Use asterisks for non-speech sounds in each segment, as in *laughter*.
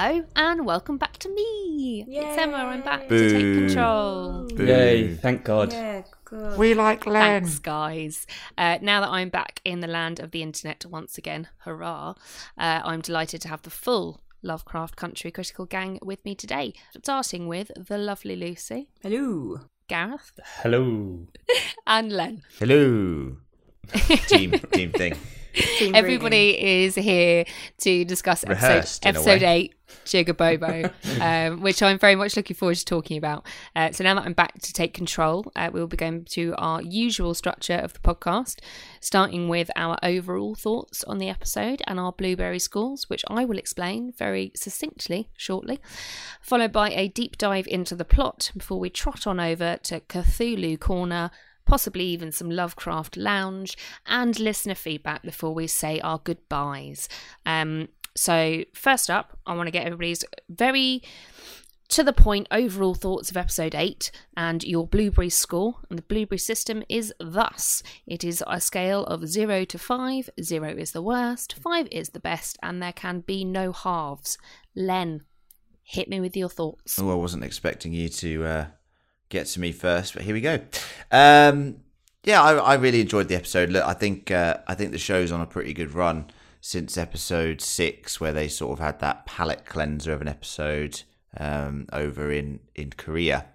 Hello and welcome back to me. It's Emma. I'm back to take control. Boo. Yay! Thank God. Yeah, good. We like Len. Thanks, guys. Uh, now that I'm back in the land of the internet once again, hurrah! Uh, I'm delighted to have the full Lovecraft Country Critical Gang with me today. Starting with the lovely Lucy, Hello. Gareth, Hello. *laughs* and Len. Hello. *laughs* team team thing. Team Everybody is here to discuss episode, Rehearsed, in episode way. eight, Jig-a-Bobo, *laughs* um, which I'm very much looking forward to talking about. Uh, so now that I'm back to take control, uh, we'll be going to our usual structure of the podcast, starting with our overall thoughts on the episode and our blueberry scores, which I will explain very succinctly shortly, followed by a deep dive into the plot before we trot on over to Cthulhu Corner possibly even some Lovecraft Lounge, and listener feedback before we say our goodbyes. Um, so, first up, I want to get everybody's very to the point overall thoughts of episode 8 and your blueberry score. And the blueberry system is thus it is a scale of 0 to 5. 0 is the worst, 5 is the best, and there can be no halves. Len, hit me with your thoughts. Oh, I wasn't expecting you to uh, get to me first, but here we go. Um, yeah, I, I really enjoyed the episode. Look, I think uh, I think the show's on a pretty good run since episode six, where they sort of had that palate cleanser of an episode um, over in in Korea,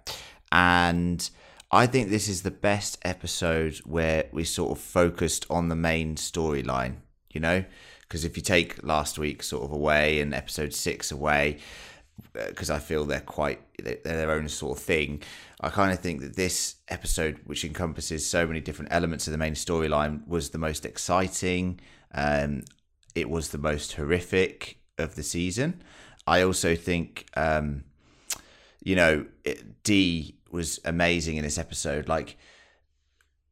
and I think this is the best episode where we sort of focused on the main storyline. You know, because if you take last week sort of away and episode six away, because I feel they're quite they're their own sort of thing. I kind of think that this episode, which encompasses so many different elements of the main storyline, was the most exciting. Um, it was the most horrific of the season. I also think, um, you know, it, D was amazing in this episode. Like,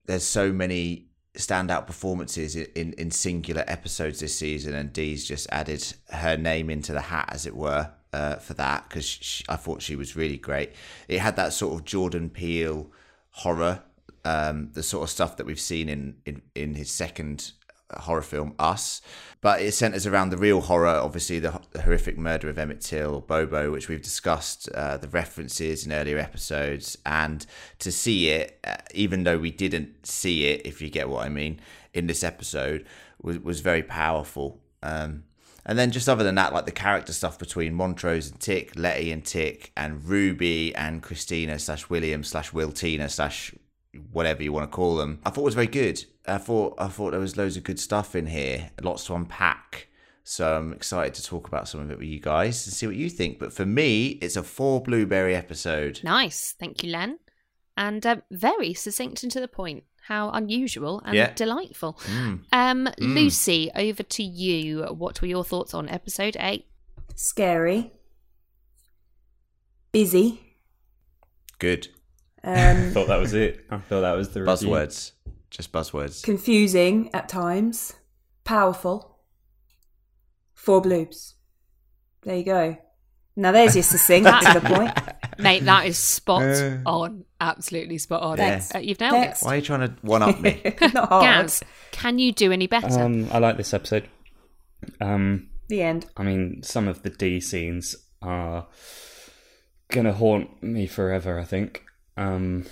there's so many standout performances in, in, in singular episodes this season, and Dee's just added her name into the hat, as it were, uh, for that because I thought she was really great. It had that sort of Jordan Peele horror, um, the sort of stuff that we've seen in in, in his second horror film, Us. But it centers around the real horror, obviously the, the horrific murder of Emmett Till Bobo, which we've discussed, uh, the references in earlier episodes, and to see it, uh, even though we didn't see it, if you get what I mean, in this episode, was was very powerful. Um, and then just other than that, like the character stuff between Montrose and Tick, Letty and Tick, and Ruby and Christina slash William slash Wiltina slash whatever you want to call them, I thought was very good. I thought I thought there was loads of good stuff in here, lots to unpack. So I'm excited to talk about some of it with you guys and see what you think. But for me, it's a four blueberry episode. Nice. Thank you, Len. And um, very succinct and to the point. How unusual and Yeah. delightful. Mm. Um, Lucy, over to you. What were your thoughts on episode eight? Scary. Busy. Good Um, *laughs* thought that was it. I thought that was the review. buzzwords, just buzzwords. confusing at times. Powerful. Four bloobs. There you go. Now there's your succinct to the *laughs* point. Mate, that is spot Uh. on. Absolutely spot on. Thanks. Uh, you've nailed it. Why are you trying to one up me? *laughs* Not hard. Gaz, can you do any better? Um, I like this episode. Um, The end. I mean, some of the D scenes are gonna haunt me forever. I think. Um,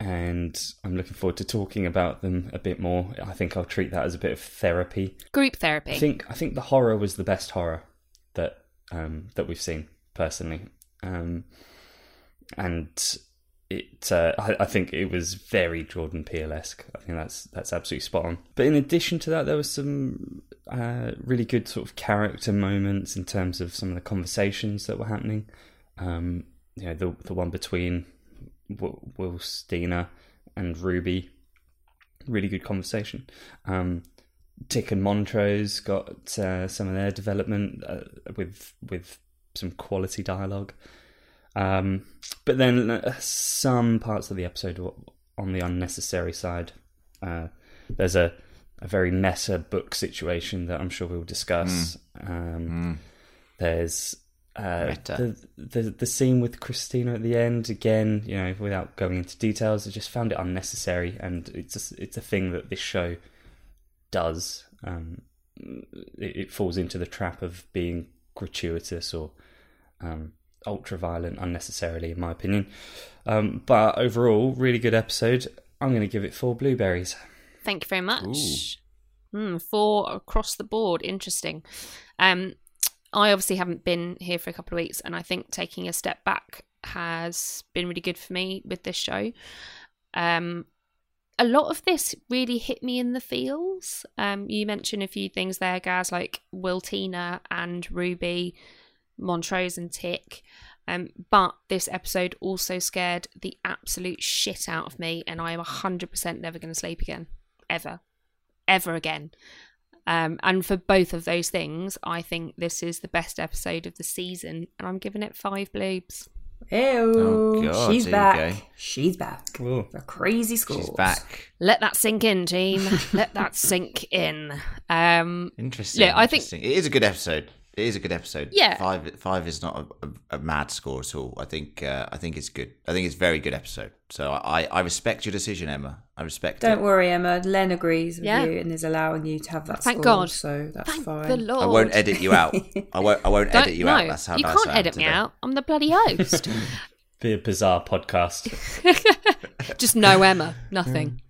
and I'm looking forward to talking about them a bit more. I think I'll treat that as a bit of therapy. Group therapy. I think I think the horror was the best horror that um, that we've seen personally, um, and it uh, I, I think it was very Jordan Peele esque. I think that's that's absolutely spot on. But in addition to that, there was some uh, really good sort of character moments in terms of some of the conversations that were happening. Um, you know, the the one between Will Wilstina and Ruby, really good conversation. Um, Tick and Montrose got uh, some of their development uh, with with some quality dialogue. Um, but then uh, some parts of the episode were on the unnecessary side. Uh, there's a, a very meta book situation that I'm sure we'll discuss. Um, There's uh, the, the the scene with Christina at the end again. You know, without going into details, I just found it unnecessary, and it's a, it's a thing that this show does. Um, it, it falls into the trap of being gratuitous or um, ultra violent unnecessarily, in my opinion. Um, but overall, really good episode. I'm going to give it four blueberries. Thank you very much. Mm, four across the board. Interesting. Um, I obviously haven't been here for a couple of weeks, and I think taking a step back has been really good for me with this show. Um, a lot of this really hit me in the feels. Um, you mentioned a few things there, guys, like Wiltina and Ruby, Montrose and Tick. Um, but this episode also scared the absolute shit out of me, and I am 100% never going to sleep again. Ever. Ever again. Um, and for both of those things, I think this is the best episode of the season, and I'm giving it five bloobs. Ew. Oh, God, She's there you back. She's back. Ooh. The crazy school. She's back. Let that sink in, team. Let that sink in. Um, Interesting. Yeah, I think- it is a good episode. It is a good episode. Yeah. five five is not a, a, a mad score at all. I think uh, I think it's good. I think it's a very good episode. So I, I respect your decision, Emma. I respect it. Don't it. worry, Emma. Len agrees with Yeah. you and is allowing you to have that Thank score, God. So that's thank fine. the Lord. I won't edit you out. I won't. I won't *laughs* Don't, edit you no, out. That's how you that's can't I am edit me today. out. I'm the bloody host. *laughs* Be a bizarre podcast. *laughs* Just no Emma, nothing.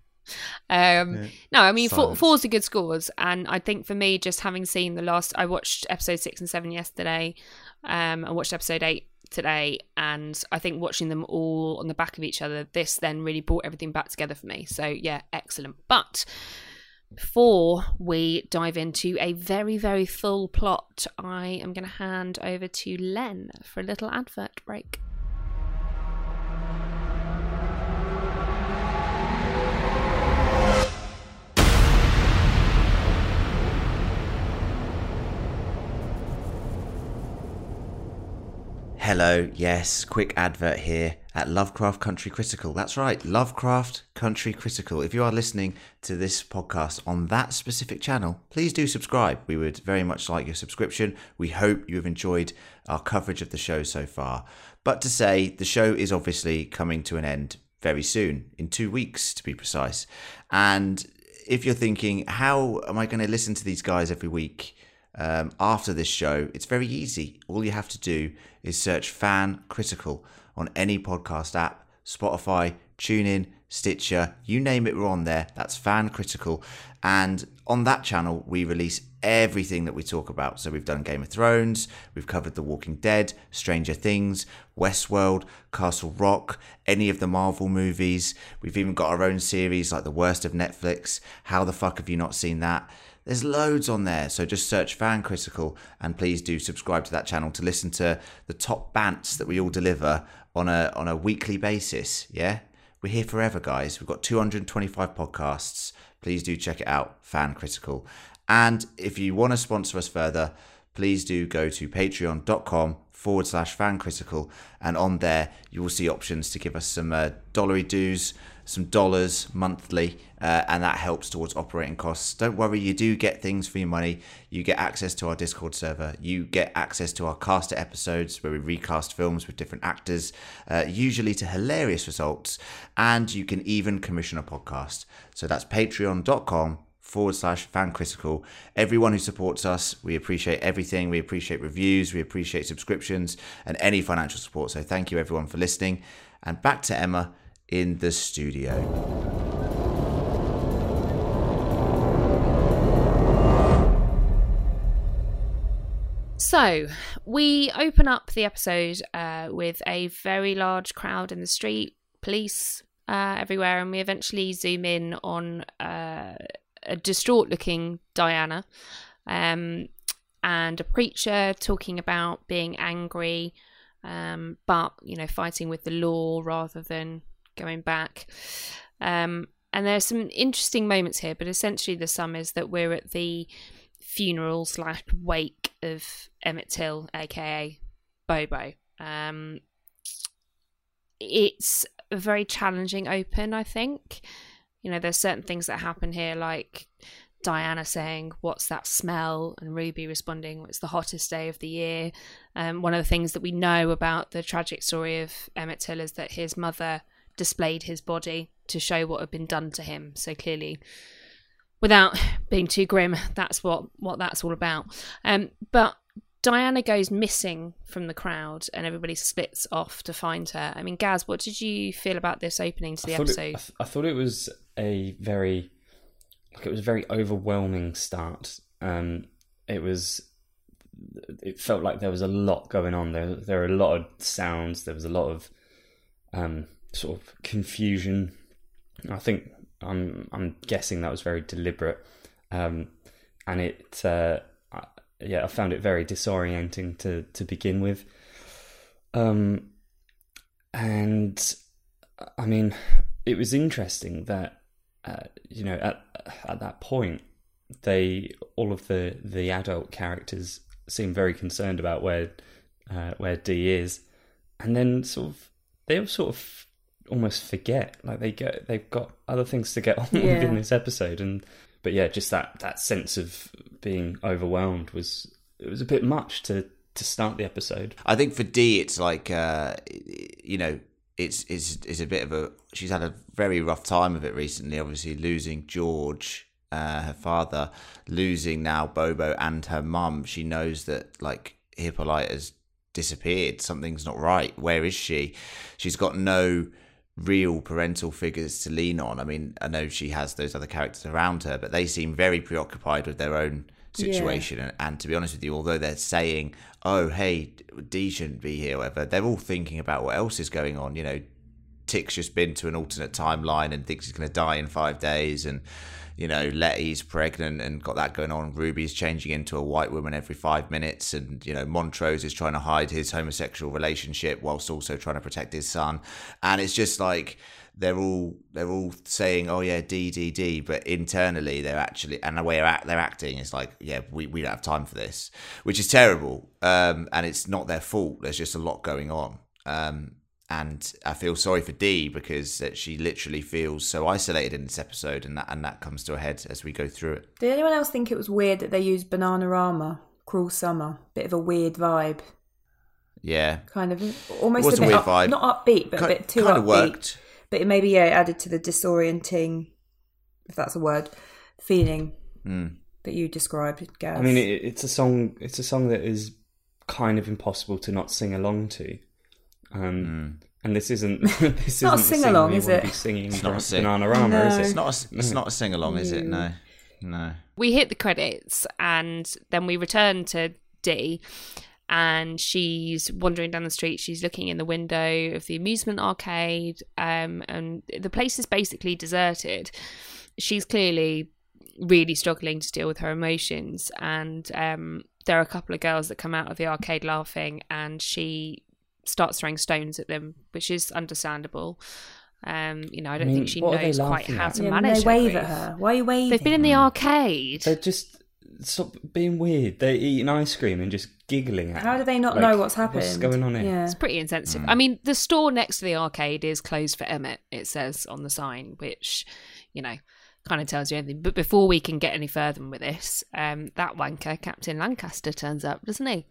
Um, No, I mean four, four's a good scores, and I think for me, just having seen the last, I watched episode six and seven yesterday. Um, I watched episode eight today, and I think watching them all on the back of each other, this then really brought everything back together for me. So yeah, excellent. But before we dive into a very very full plot, I am going to hand over to Len for a little advert break. Hello, yes, quick advert here at Lovecraft Country Critical. That's right, Lovecraft Country Critical. If you are listening to this podcast on that specific channel, please do subscribe. We would very much like your subscription. We hope you have enjoyed our coverage of the show so far. But to say, the show is obviously coming to an end very soon, in two weeks to be precise. And if you're thinking, how am I going to listen to these guys every week? um, after this show, it's very easy. All you have to do is search Fan Critical on any podcast app, Spotify, TuneIn, Stitcher, you name it, we're on there. That's Fan Critical. And on that channel, we release everything that we talk about. So we've done Game of Thrones, we've covered The Walking Dead, Stranger Things, Westworld, Castle Rock, any of the Marvel movies. We've even got our own series like The Worst of Netflix. How the fuck have you not seen that? There's loads on there, so just search Fan Critical and please do subscribe to that channel to listen to the top bants that we all deliver on a on a weekly basis. Yeah, we're here forever, guys. We've got 225 podcasts. Please do check it out, Fan Critical. And if you want to sponsor us further, please do go to patreon.com forward slash fan critical and on there you will see options to give us some uh, dollary dues some dollars monthly uh, and that helps towards operating costs don't worry you do get things for your money you get access to our discord server you get access to our caster episodes where we recast films with different actors uh, usually to hilarious results and you can even commission a podcast so that's patreon.com forward slash fan critical. Everyone who supports us, we appreciate everything. We appreciate reviews, we appreciate subscriptions, and any financial support. So thank you everyone for listening. And back to Emma in the studio. So we open up the episode uh, with a very large crowd in the street, police uh, everywhere, and we eventually zoom in on uh, a distraught-looking Diana um, and a preacher talking about being angry, um, but you know, fighting with the law rather than going back. Um, and there's some interesting moments here, but essentially the sum is that we're at the funeral slash wake of Emmett Till, aka Bobo. Um, it's a very challenging open, I think. You know, there's certain things that happen here, like Diana saying, What's that smell? and Ruby responding, It's the hottest day of the year. Um, one of the things that we know about the tragic story of Emmett Till is that his mother displayed his body to show what had been done to him. So clearly, without *sighs* being too grim, that's what what that's all about. Um, but Diana goes missing from the crowd, and everybody splits off to find her. I mean, Gaz, what did you feel about this opening to the I episode? it, I, th- I thought it was a very, like it was a very overwhelming start. Um, it was, it felt like there was a lot going on. There, there were a lot of sounds. There was a lot of, um, sort of confusion. I think I'm, I'm guessing that was very deliberate. Um, and it, uh, I, yeah, I found it very disorienting to to begin with. Um, and I mean, it was interesting that uh, you know at at that point they all of the the adult characters seem very concerned about where uh, where D is, and then sort of they all sort of almost forget like they get they've got other things to get *laughs* on with in this episode and but yeah just that that sense of being overwhelmed was it was a bit much to to start the episode I think for D, it's like uh, you know, it's it's it's a bit of a. She's had a very rough time of it recently. Obviously, losing George, uh, her father, losing now Bobo and her mum. She knows that like Hippolyta has disappeared. Something's not right. Where is she? She's got no real parental figures to lean on. I mean, I know she has those other characters around her, but they seem very preoccupied with their own situation. And, and to be honest with you, although they're saying, "Oh, hey, D shouldn't be here," whatever, they're all thinking about what else is going on. You know, Tick's just been to an alternate timeline and thinks he's going to die in five days, and you know, Letty's pregnant and got that going on. Ruby's changing into a white woman every five minutes, and you know, Montrose is trying to hide his homosexual relationship whilst also trying to protect his son. And it's just like they're all they're all saying, "Oh yeah, D D D," but internally they're actually and the way they're, act, they're acting is like, "Yeah, we, we don't have time for this," which is terrible. Um, and it's not their fault. There's just a lot going on. Um, and I feel sorry for Dee because she literally feels so isolated in this episode, and that and that comes to a head as we go through it. Did anyone else think it was weird that they used Bananarama, Cruel Summer? Bit of a weird vibe. Yeah, Kind of almost was a a bit weird up- vibe. not upbeat, but a bit too kind upbeat. of worked. But it maybe yeah, it added to the disorienting, if that's a word, feeling Mm. that you described, Gaz. I mean, it, it's a song. It's a song that is kind of impossible to not sing along to. Um, And this isn't. *laughs* this not isn't the sing-along, is it? Singing It's not a sing. Bananarama, is No. it? It's not. A, it's not a sing along, is it? No, no. we hit the credits and then we return to D and she's wandering down the street she's looking in the window of the amusement arcade um, and the place is basically deserted she's clearly really struggling to deal with her emotions and um, there are a couple of girls that come out of the arcade laughing and she starts throwing stones at them which is understandable um, you know i don't mean, think she what are they knows quite how at? to yeah, manage they wave her at her. Why are you waving? they've been in the arcade They're just stop being weird. They're eating ice cream and just giggling at. How do they not Like, know what's happened? What's going on here? Yeah. It's pretty insensitive. I mean, the store next to the arcade is closed for Emmett, it says on the sign, which, you know, kind of tells you anything. But before we can get any further with this, um, that wanker, Captain Lancaster, turns up, doesn't he?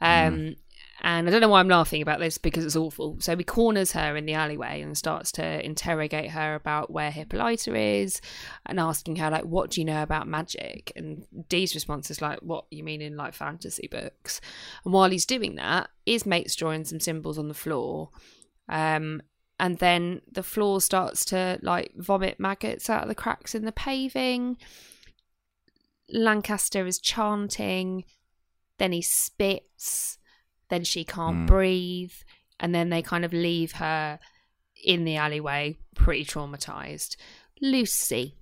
Um, And I don't know why I'm laughing about this because it's awful. So he corners her in the alleyway and starts to interrogate her about where Hippolyta is and asking her, like, what do you know about magic? And Dee's response is like, what you mean in like fantasy books? And while he's doing that, his mate's drawing some symbols on the floor. Um, and then the floor starts to like vomit maggots out of the cracks in the paving. Lancaster is chanting, then he spits, then she can't Mm. breathe, and then they kind of leave her in the alleyway, pretty traumatized. Lucy,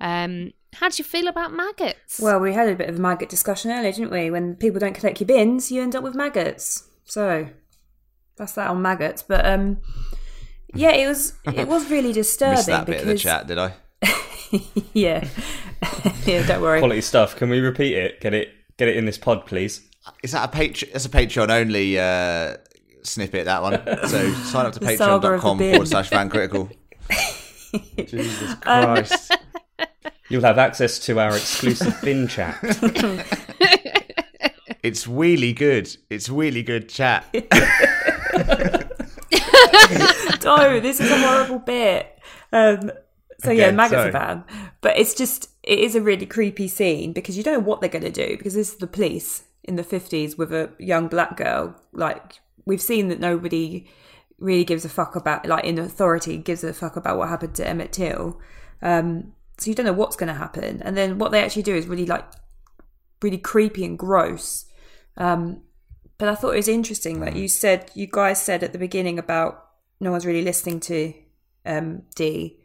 um, how do you feel about maggots? Well, we had a bit of a maggot discussion earlier, didn't we? When people don't collect your bins, you end up with maggots. So that's that on maggots. But um, yeah, it was it was really disturbing *laughs* Missed that because bit of the chat, did I? *laughs* yeah, *laughs* yeah. Don't worry. Quality stuff. Can we repeat it? Get it. Get it in this pod, please. Is that a Patreon? That's a Patreon only uh, snippet. That one. *laughs* So sign up to The saga of patreon.com bin. forward slash fan critical. *laughs* Jesus *laughs* Um, Christ. You'll have access to our exclusive bin chat. It's really good. It's really good chat. oh, this is a horrible bit. Um, so yeah, Okay, maggots sorry. are but it's just it is a really creepy scene because you don't know what they're going to do because this is the police in the 50s with a young black girl. Like, we've seen that nobody really gives a fuck about, like, in authority, gives a fuck about what happened to Emmett Till. Um, so you don't know what's going to happen. And then what they actually do is really, like, really creepy and gross. Um, but I thought it was interesting that you said, you guys said at the beginning about no one's really listening to um, Dee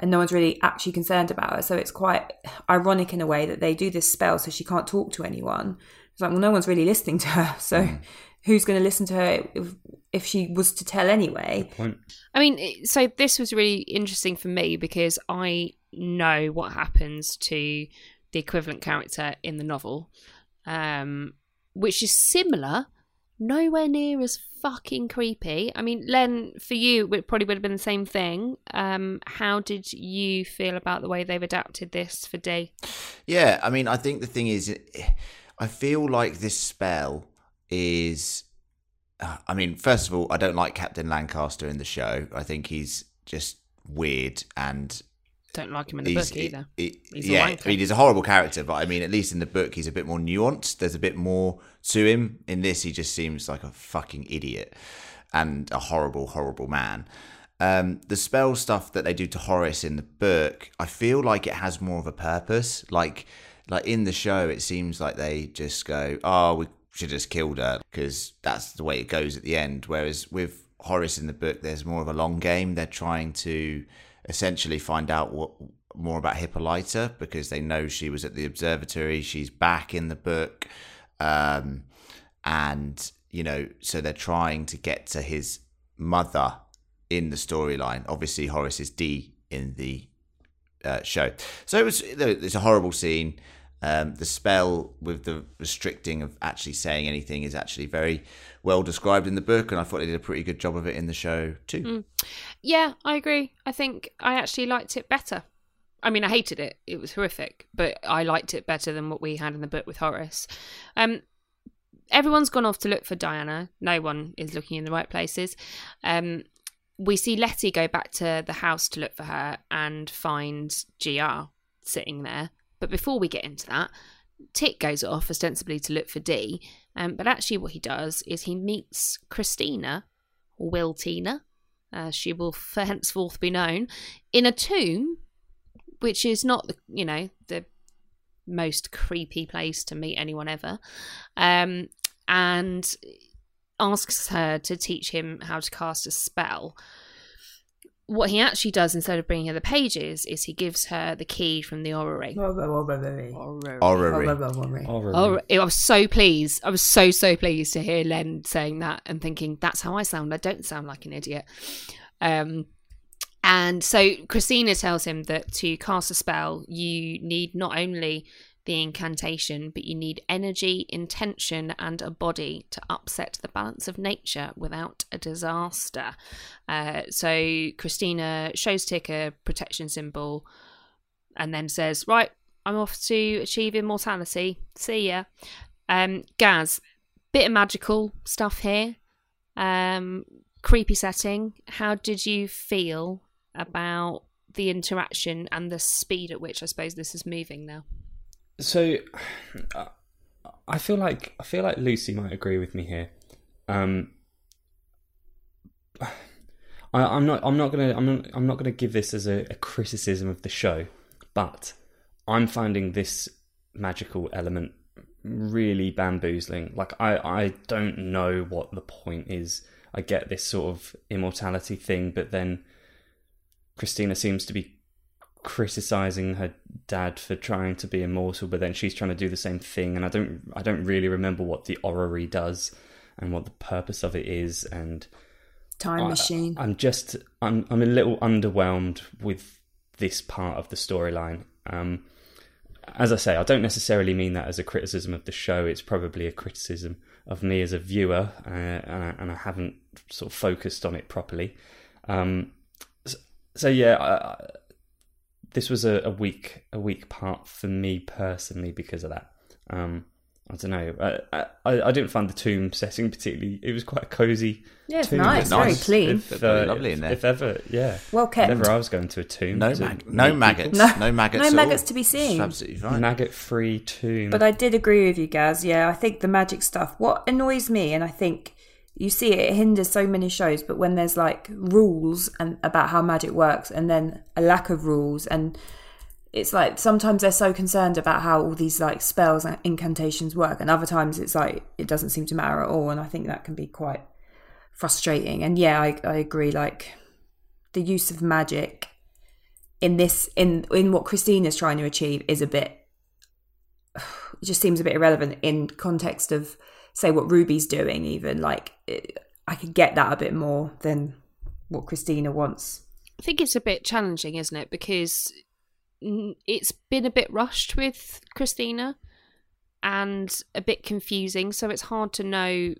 and no one's really actually concerned about her. So it's quite ironic in a way that they do this spell so she can't talk to anyone. It's like, well, no one's really listening to her. *laughs* So who's going to listen to her if, if she was to tell anyway? Point. I mean, so this was really interesting for me because I know what happens to the equivalent character in the novel, um, which is similar, nowhere near as fucking creepy. I mean, Len, for you, it probably would have been the same thing. Um, how did you feel about the way they've adapted this for Dee? Yeah, I mean, I think the thing is, I feel like this spell is. uh, I mean, first of all, I don't like Captain Lancaster in the show. I think he's just weird and Don't like him in the book either. he- yeah. I mean, he's a horrible character, but I mean, at least in the book, he's a bit more nuanced. There's a bit more to him. In this, he just seems like a fucking idiot and a horrible, horrible man. Um, the spell stuff that they do to Horace in the book, I feel like it has more of a purpose. Like, like in the show, it seems like they just go, "Oh, we should just killed her," because that's the way it goes at the end. Whereas with Horace in the book, there's more of a long game. They're trying to essentially find out what more about Hippolyta because they know she was at the observatory. She's back in the book, um, and you know, so they're trying to get to his mother in the storyline. Obviously, Horace is D in the uh, show. So it was it's a horrible scene. Um, the spell with the restricting of actually saying anything is actually very well described in the book, and I thought they did a pretty good job of it in the show too. Yeah, I agree. I think I actually liked it better. I mean, I hated it. It was horrific, but I liked it better than what we had in the book with Horace. Um, everyone's gone off to look for Diana. No one is looking in the right places. Um, we see Letty go back to the house to look for her and find GR sitting there. But before we get into that, Tick goes off ostensibly to look for Dee. Um, but actually, what he does is he meets Christina, or Wiltina, as she will *laughs* henceforth be known, in a tomb, which is not the you know the most creepy place to meet anyone ever, um, and asks her to teach him how to cast a spell. What he actually does instead of bringing her the pages is he gives her the key from the orrery. Orrery. Oh, I was so pleased. I was so so pleased to hear Len saying that and thinking that's how I sound. I don't sound like an idiot. Um, and so Christina tells him that to cast a spell, you need not only the incantation, but you need energy, intention, and a body to upset the balance of nature without a disaster. Uh, so Christina shows Tick a protection symbol and then says, Right, I'm off to achieve immortality. See ya. Um, Gaz, bit of magical stuff here. Um, creepy setting. How did you feel about the interaction and the speed at which I suppose this is moving now? So, *sighs* I feel like I feel like Lucy might agree with me here. Um, *sighs* I, I'm not. I'm not gonna. I'm not. I'm not gonna give this as a, a criticism of the show, but I'm finding this magical element really bamboozling. Like I, I don't know what the point is. I get this sort of immortality thing, but then Christina seems to be criticizing her dad for trying to be immortal, but then she's trying to do the same thing, and I don't, I don't really remember what the orrery does and what the purpose of it is, and Time I- machine. I'm just I'm I'm a little underwhelmed with this part of the storyline. Um, as I say, I don't necessarily mean that as a criticism of the show. It's probably a criticism of me as a viewer, uh, and, I, and I haven't sort of focused on it properly. Um, so, so yeah, I, I, this was a, a weak a weak part for me personally because of that. Um, I don't know. I, I I didn't find the tomb setting particularly. It was quite a cozy. Yeah, it's tomb. nice, It's very nice. clean. If, Very uh, lovely in there. If ever, yeah. Well kept. Whenever I was going to a tomb, No mag- no maggots. No- No, maggots. no at all. maggots to be seen. It's absolutely fine. maggot-free tomb. But I did agree with you, Gaz. Yeah, I think the magic stuff. What annoys me, and I think you see it, it hinders so many shows. But when there's like rules and about how magic works, and then a lack of rules, and it's like sometimes they're so concerned about how all these like spells and incantations work, and other times it's like it doesn't seem to matter at all. And I think that can be quite frustrating. And yeah, I, I agree. Like the use of magic in this in in what Christina's trying to achieve is a bit *sighs* it just seems a bit irrelevant in context of say what Ruby's doing even like it, I could get that a bit more than what Christina wants I think it's a bit challenging, isn't it? Because it's been a bit rushed with Christina and a bit confusing. So it's hard to know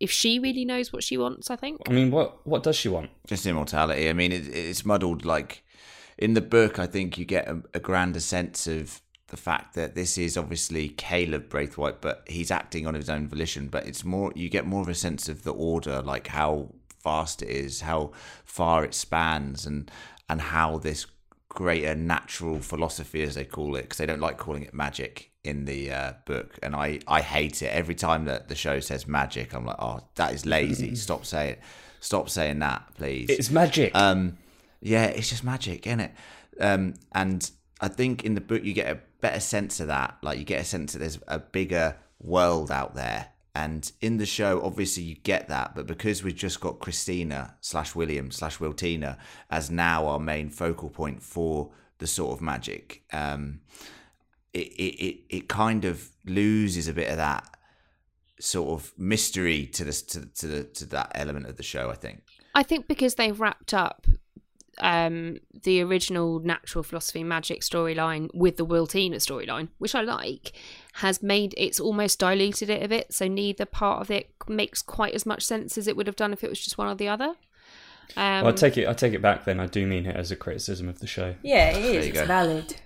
if she really knows what she wants, I think. I mean, what what does she want? just immortality. I mean, it, it's muddled. Like in the book, I think you get a, a grander sense of the fact that this is obviously Caleb Braithwhite, but he's acting on his own volition. But it's more you get more of a sense of the order, like how vast it is, how far it spans, and and how this greater natural philosophy, as they call it, because they don't like calling it magic in the uh, book, and I I hate it every time that the show says magic. I'm like, oh, that is lazy. *clears throat* Stop saying, stop saying that, please. It's magic. Um, yeah, it's just magic, isn't it? Um, and I think in the book you get a better sense of that. Like you get a sense that there's a bigger world out there. And in the show, obviously you get that, but because we've just got Christina slash William slash Wiltina as now our main focal point for the sort of magic, um, it, it, it, kind of loses a bit of that sort of mystery to this to, to the to that element of the show. I think. I think because they've wrapped up um, the original natural philosophy magic storyline with the Wiltina storyline, which I like, has made it's almost diluted it a bit. So neither part of it makes quite as much sense as it would have done if it was just one or the other. Um, Well, I take it. I take it back. Then I do mean it as a criticism of the show. yeah it There is you it's valid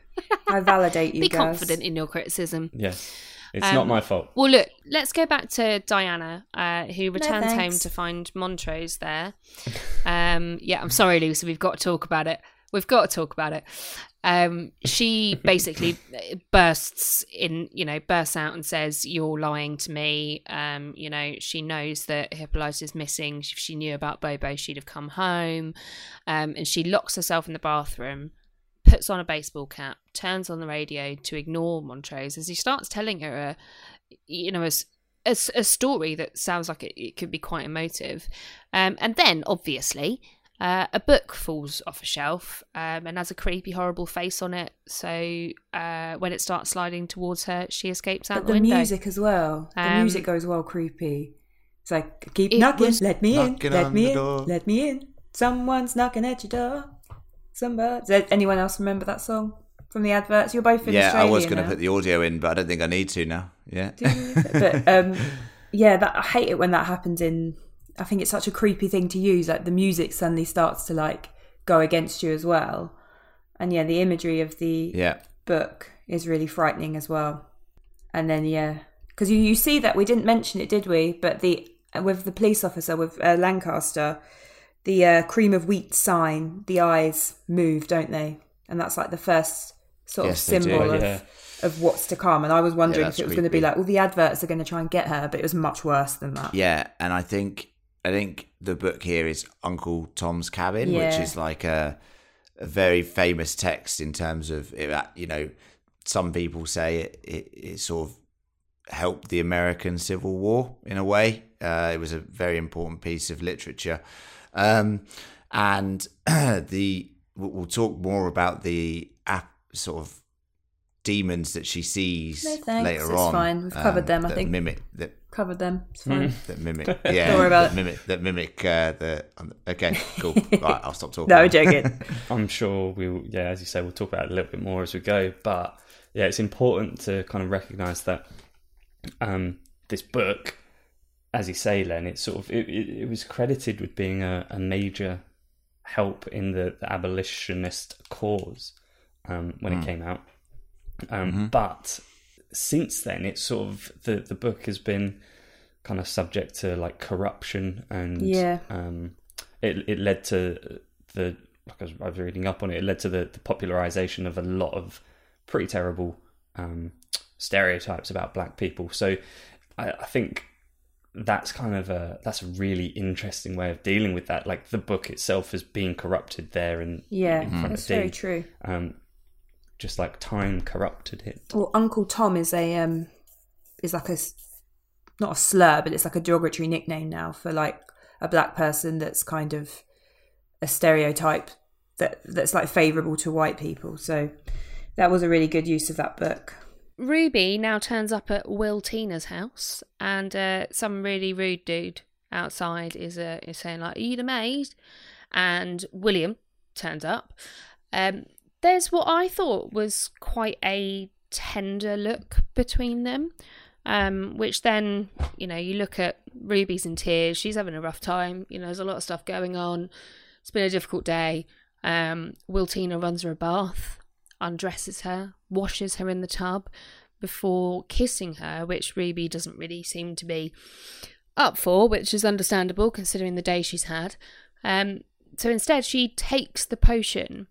I validate *laughs* you be guys confident in your criticism. Yes, it's Um, not my fault. Well, look, let's go back to Diana, uh, who returns home to find Montrose there. Um, yeah, I'm sorry, Lucy, we've got to talk about it. We've got to talk about it. Um, she *laughs* basically bursts in, you know, bursts out and says, "You're lying to me." Um, you know, she knows that Hippolyta is missing. If she knew about Bobo, she'd have come home. Um, and she locks herself in the bathroom, puts on a baseball cap, turns on the radio to ignore Montrose as he starts telling her a, you know, a, s- a s- a story that sounds like it, it could be quite emotive. Um, and then, obviously, uh, a book falls off a shelf um, and has a creepy, horrible face on it. So uh, when it starts sliding towards her, she escapes out but the, the window. music as well the Um, music goes well creepy it's like keep It knocking was- let me in let me in door. let me in someone's knocking at your door somebody does anyone else remember that song from the adverts you're both in yeah, I was going to put the audio in, but I don't think I need to now. Yeah. but um, *laughs* yeah, that I hate it when that happens. In I think it's such a creepy thing to use. Like the music suddenly starts to like go against you as well, and yeah, the imagery of the yeah. book is really frightening as well. And then yeah, because you you see that we didn't mention it, did we? But the with the police officer with uh, Lancaster, the uh, cream of wheat sign, the eyes move, don't they? And that's like the first sort Yes, of do. symbol of yeah. of what's to come. And I was wondering Yeah, if it was going to be like, well, the adverts are going to try and get her, but it was much worse than that. Yeah, and I think I think the book here is Uncle Tom's Cabin, which is like a a very famous text in terms of uh, you know some people say it, it, it sort of helped the American Civil War in a way. Uh, it was a very important piece of literature, um, and *clears throat* the we'll we'll talk more about the app sort of demons that she sees No, thanks, later it's on. um, fine. We've covered them, I that think. mimic that Covered them. It's fine. that mimic. *laughs* Yeah, Don't worry about that it. mimic. That mimic. Uh, the um, okay, cool. *laughs* right, I'll stop talking. No. I'm joking. *laughs* I'm sure we'll, yeah, as you say, we'll talk about it a little bit more as we go. But yeah, it's important to kind of recognise that um, this book, as you say, Len, it's sort of it, it, it was credited with being a, a major help in the, the abolitionist cause um, when it came out. Um, But since then, it's sort of the the book has been kind of subject to like corruption and Yeah. um, it it led to the like I was, I was reading up on it. It led to the, the popularization of a lot of pretty terrible um, stereotypes about black people. So I, I think that's kind of a that's a really interesting way of dealing with that. Like the book itself is being corrupted there and Yeah, in that's very true. Um, just like time corrupted it. Well, Uncle Tom is a um is like a not a slur, but it's like a derogatory nickname now for like a black person that's kind of a stereotype that that's like favourable to white people. So that was a really good use of that book. Ruby now turns up at Wiltina's house, and uh, some really rude dude outside is uh, is saying like, "Are you the maid?" And William turns up. Um, there's what I thought was quite a tender look between them, um, which then you know you look at Ruby's in tears. She's having a rough time. You know, there's a lot of stuff going on. It's been a difficult day. Um, Wiltina runs her a bath undresses her, washes her in the tub before kissing her, which Ruby doesn't really seem to be up for, which is understandable considering the day she's had. Um, so instead, she takes the potion,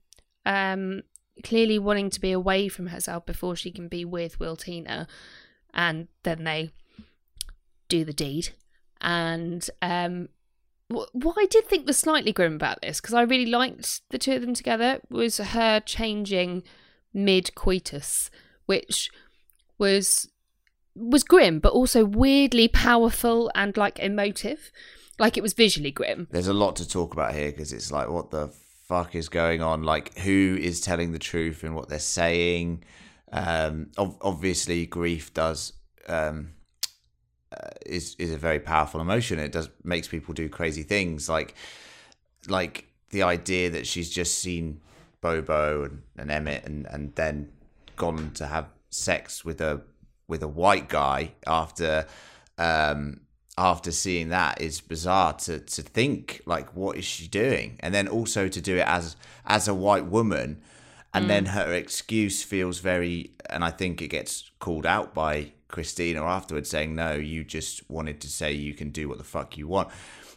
um, clearly wanting to be away from herself before she can be with Wiltina, and then they do the deed. And um, what I did think was slightly grim about this, because I really liked the two of them together, was her changing mid coitus, which was was grim, but also weirdly powerful and like emotive. Like it was visually grim. There's a lot to talk about here because it's like, what the fuck is going on? Like, who is telling the truth and what they're saying? Um, ob- obviously, grief does um, uh, is is a very powerful emotion. It does makes people do crazy things, like like the idea that she's just seen Bobo and, and Emmett and, and then gone to have sex with a with a white guy after um after seeing that is bizarre to to think like what is she doing? And then also to do it as as a white woman and then her excuse feels very and i think it gets called out by christina afterwards saying no you just wanted to say you can do what the fuck you want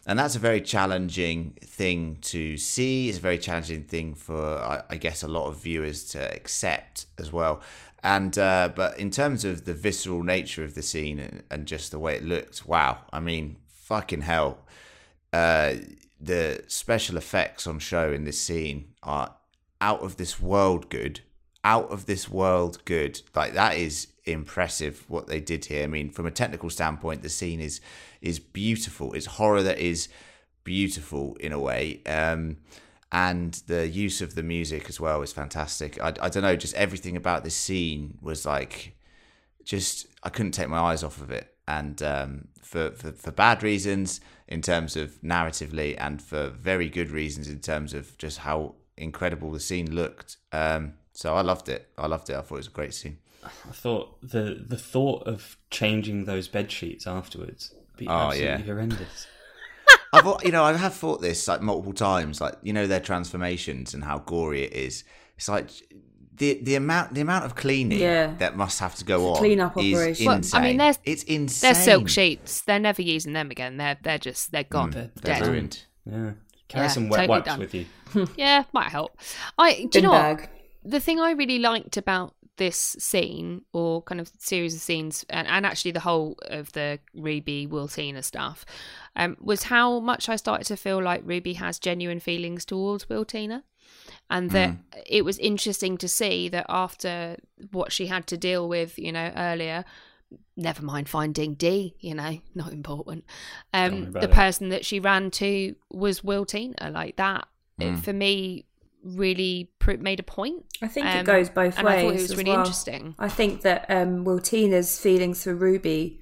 and that's a very challenging thing to see. It's a very challenging thing for i, I guess a lot of viewers to accept as well. And uh, but in terms of the visceral nature of the scene and, and just the way it looked wow. I mean fucking hell. Uh, the special effects on show in this scene are out of this world good out of this world good. Like that is impressive what they did here i mean from a technical standpoint the scene is is beautiful it's horror that is beautiful in a way um and the use of the music as well is fantastic i, I don't know just everything about this scene was like just I couldn't take my eyes off of it, and um, for, for for bad reasons in terms of narratively, and for very good reasons in terms of just how incredible the scene looked. Um, so I loved it. I loved it. I thought it was a great scene. I thought the the thought of changing those bed sheets afterwards would be Oh, absolutely yeah. horrendous. *laughs* I've you know I have thought this like multiple times, like you know their transformations and how gory it is. It's like the the amount the amount of cleaning Yeah. that must have to go on. clean-up is operation. Well. I mean, they're- it's insane. They're silk sheets. They're never using them again. They're they're just they're gone. Mm, they're- They're dead. ruined. Yeah, carry Yeah, some wet totally wipes done. with you. *laughs* Yeah, might help. I do you Bin know what? bag. the thing I really liked about this scene or kind of series of scenes and, and actually the whole of the Ruby Wiltina stuff um, was how much I started to feel like Ruby has genuine feelings towards Wiltina and that it was interesting to see that after what she had to deal with you know earlier never mind finding D you know *laughs* not important um the it. person that she ran to was Wiltina like that it, for me really made a point I think um, it goes both and ways. I thought it was really well. interesting. I think that um, Wiltina's feelings for Ruby,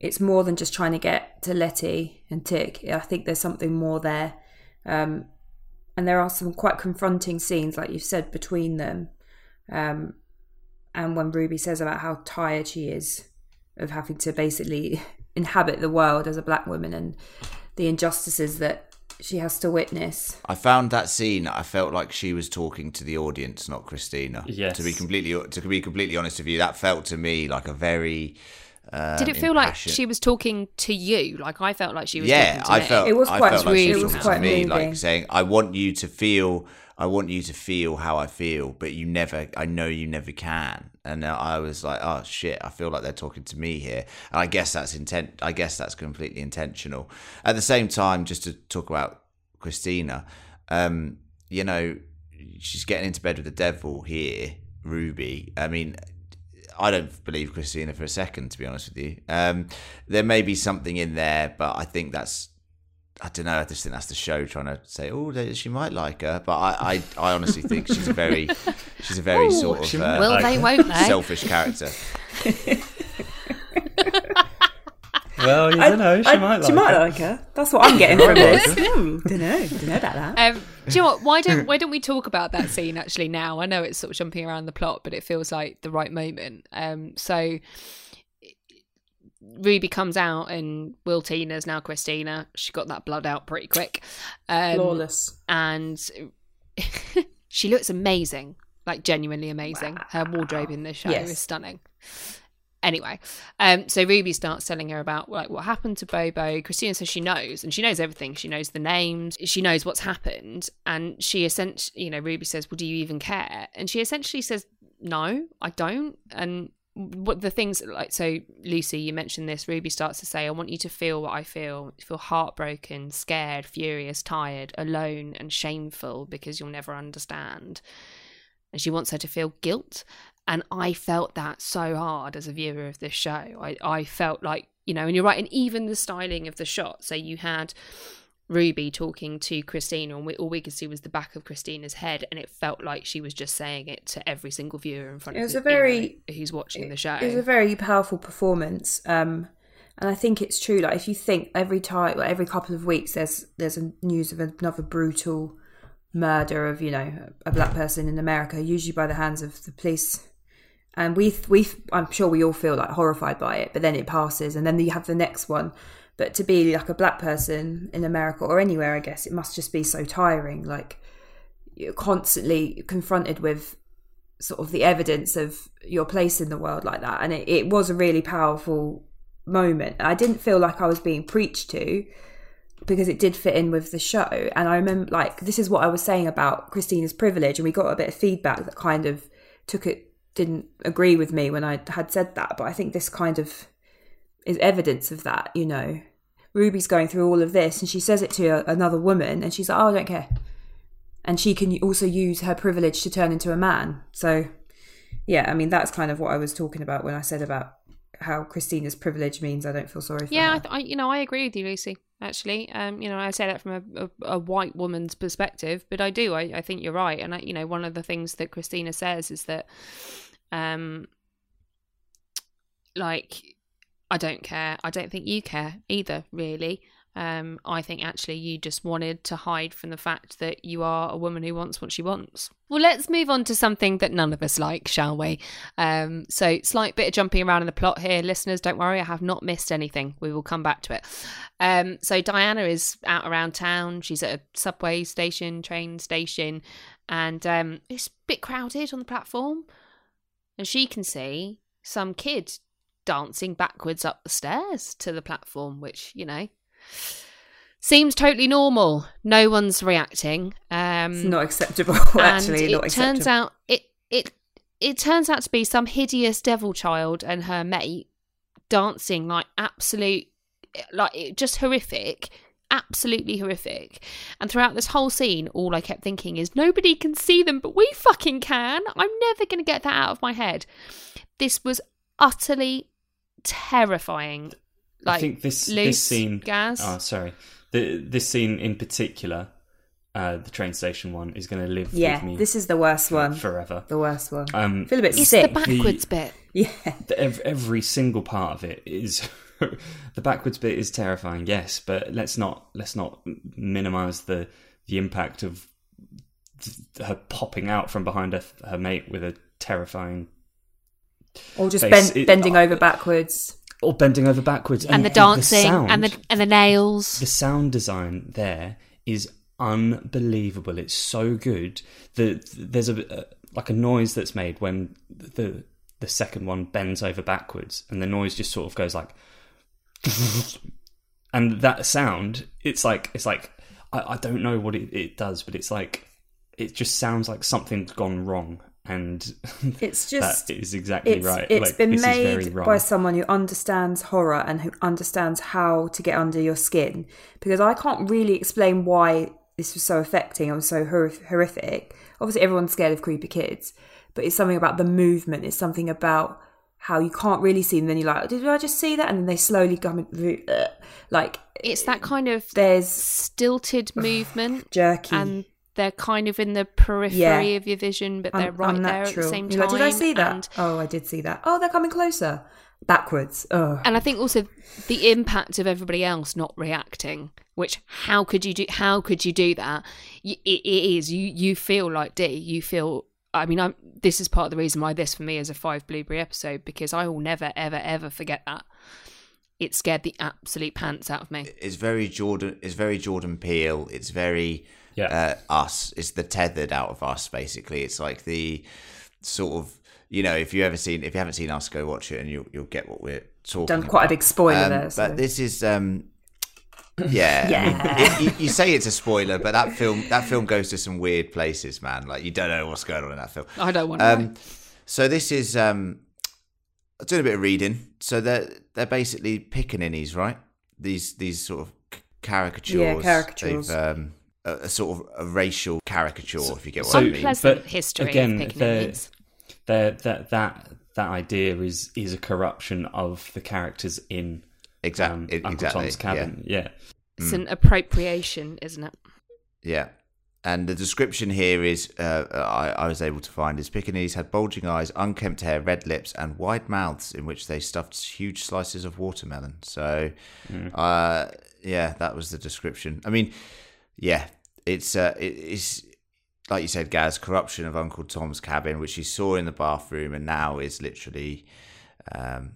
it's more than just trying to get to Letty and Tick. I think there's something more there. Um, and there are some quite confronting scenes, like you've said, between them. Um, and when Ruby says about how tired she is of having to basically *laughs* inhabit the world as a black woman and the injustices that she has to witness. I found that scene. I felt like she was talking to the audience, not Christina. Yes. To be completely to be completely honest with you, that felt to me like a very. Um, Did it feel like impassioned- she was talking to you? Like I felt like she was. Yeah, talking to I felt It was I quite felt like she was It was talking quite to me, moving. like saying, "I want you to feel, I want you to feel how I feel, but you never, I know you never can." And I was like, "Oh shit, I feel like they're talking to me here." And I guess that's intent. I guess that's completely intentional. At the same time, just to talk about Christina, um, you know, she's getting into bed with the devil here, Ruby. I mean, I don't believe Christina for a second, to be honest with you. Um, there may be something in there, but I think that's. I don't know. I just think that's the show trying to say, "Oh, she might like her," but I, I, I honestly think she's a very, she's a very sort of uh, Will they? Won't they? selfish character. *laughs* Well, you I- don't know. She I- might like she might it. like her. That's what I'm getting from this. Hmm, don't know. Don't know about that. Um, do you know what? Why don't *laughs* Why don't we talk about that scene actually now? I know it's sort of jumping around the plot, but it feels like the right moment. Um, so Ruby comes out, and Wiltina's now Christina. She got that blood out pretty quick, um, Flawless. and *laughs* she looks amazing, like genuinely amazing. Her wardrobe in this show Yes. is stunning. Anyway, um, so Ruby starts telling her about like what happened to Bobo. Christina says she knows, and she knows everything. She knows the names. She knows what's happened, and she essentially, you know, Ruby says, "Well, do you even care?" And she essentially says, "No, I don't." And what the things like so, Lucy, you mentioned this. Ruby starts to say, "I want you to feel what I feel. Feel heartbroken, scared, furious, tired, alone, and shameful because you'll never understand." And she wants her to feel guilt and I felt that so hard as a viewer of this show. I, I felt like, you know, and you're right, and even the styling of the shot. So you had Ruby talking to Christina, and we, all we could see was the back of Christina's head, and it felt like she was just saying it to every single viewer in front It was the- a very- you know, who's watching the show. It was a very powerful performance. Um, and I think it's true. Like if you think every time, like every couple of weeks, there's there's a news of another brutal murder of you know a black person in America, usually by the hands of the police. And we we I'm sure we all feel like horrified by it, but then it passes, and then you have the next one. But to be like a black person in America or anywhere, I guess it must just be so tiring. Like you're constantly confronted with sort of the evidence of your place in the world like that. And it, it was a really powerful moment. I didn't feel like I was being preached to because it did fit in with the show. And I remember, like, this is what I was saying about Christina's privilege. And we got a bit of feedback that kind of took it, didn't agree with me when I had said that. But I think this kind of is evidence of that, you know. Ruby's going through all of this and she says it to a, another woman and she's like, oh, I don't care. And she can also use her privilege to turn into a man. So, yeah, I mean, that's kind of what I was talking about when I said about how Christina's privilege means I don't feel sorry for yeah, I, her. th- I, you know, I agree with you, Lucy. Actually, um, you know, I say that from a, a, a white woman's perspective, but I do. I, I think you're right, and I, you know, one of the things that Christina says is that, um, like, I don't care. I don't think you care either, really. Um, I think actually you just wanted to hide from the fact that you are a woman who wants what she wants. Well, let's move on to something that none of us like, shall we? Um, so, slight bit of jumping around in the plot here, listeners. Don't worry, I have not missed anything. We will come back to it. Um, so, Diana is out around town. She's at a subway station, train station, and um, it's a bit crowded on the platform. And she can see some kid dancing backwards up the stairs to the platform, which, you know, seems totally normal. No one's reacting. Um, It's not acceptable, *laughs* and actually. it not acceptable. turns out it it it turns out to be some hideous devil child and her mate dancing like absolute like just horrific absolutely horrific and throughout this whole scene all i kept thinking is nobody can see them but we fucking can i'm never going to get that out of my head this was utterly terrifying like I think this loose this scene. gas Oh, sorry. The, this scene in particular, uh, the train station one, is going to live yeah, with me this is the worst one. forever. The worst one. Um, I feel a bit it's sick. the backwards bit *laughs* yeah. the- every single part of it is *laughs* the backwards bit is terrifying yes but let's not let's not minimize the the impact of her popping out from behind her, her mate with a terrifying Or just bend, it- bending uh, over backwards. or bending over backwards and the dancing sound, and the and the nails the sound design there is unbelievable. It's so good. The there's a, a like a noise that's made when the the second one bends over backwards, and the noise just sort of goes like, *laughs* and that sound. It's like it's like I, I don't know what it, it does, but it's like it just sounds like something's gone wrong, and *laughs* It's just that is exactly it's, right. It's Like, been this is very made by someone who understands horror and who understands how to get under your skin. Because I can't really explain why this was so affecting and so hor- horrific. Obviously, everyone's scared of creepy kids, but it's something about the movement. It's something about how you can't really see them. Then you're like, did I just see that? And then they slowly come uh, like It's that kind of there's stilted *sighs* movement, jerky. and they're kind of in the periphery Yeah. of your vision, but they're un- right there at the same time. like, did I see that? And, oh, I did see that. Oh, they're coming closer. Backwards. Oh. and I think also the impact of everybody else not reacting. Which how could you do? How could you do that? It, it is you. You feel like D. You feel. I mean, I'm. This is part of the reason why this for me is a five blueberry episode because I will never, ever, ever forget that. It scared the absolute pants out of me. It's very Jordan. It's very Jordan Peele. It's very Yeah. uh, us. It's the tethered out of us. Basically, it's like the sort of you know if you ever seen if you haven't seen us, go watch it and you'll you'll get what we're talking. Done quite a big spoiler Um, there. So. But this is um yeah. Yeah. It- you, you say it's a spoiler, but that film that film goes to some weird places, man. Like you don't know what's going on in that film. I don't want to. Um, so this is um, I'm doing a bit of reading. So they're they're basically pickaninnies, right? These these sort of caricatures. Yeah, caricatures. They've, um, a, a sort of a racial caricature, if you get what so- I mean. Unpleasant but history again, of they're- picnics. There, that that that idea is is a corruption of the characters in Exact- um, it- Uncle exactly, Tom's Cabin. Yeah. It's Mm. an appropriation, isn't it? Yeah. And the description here is uh, I, I was able to find is pickaninnies had bulging eyes, unkempt hair, red lips, and wide mouths in which they stuffed huge slices of watermelon. So, uh, yeah, that was the description. I mean, yeah, it's uh, it, it's like you said, Gaz, corruption of Uncle Tom's cabin, which he saw in the bathroom, and now is literally um,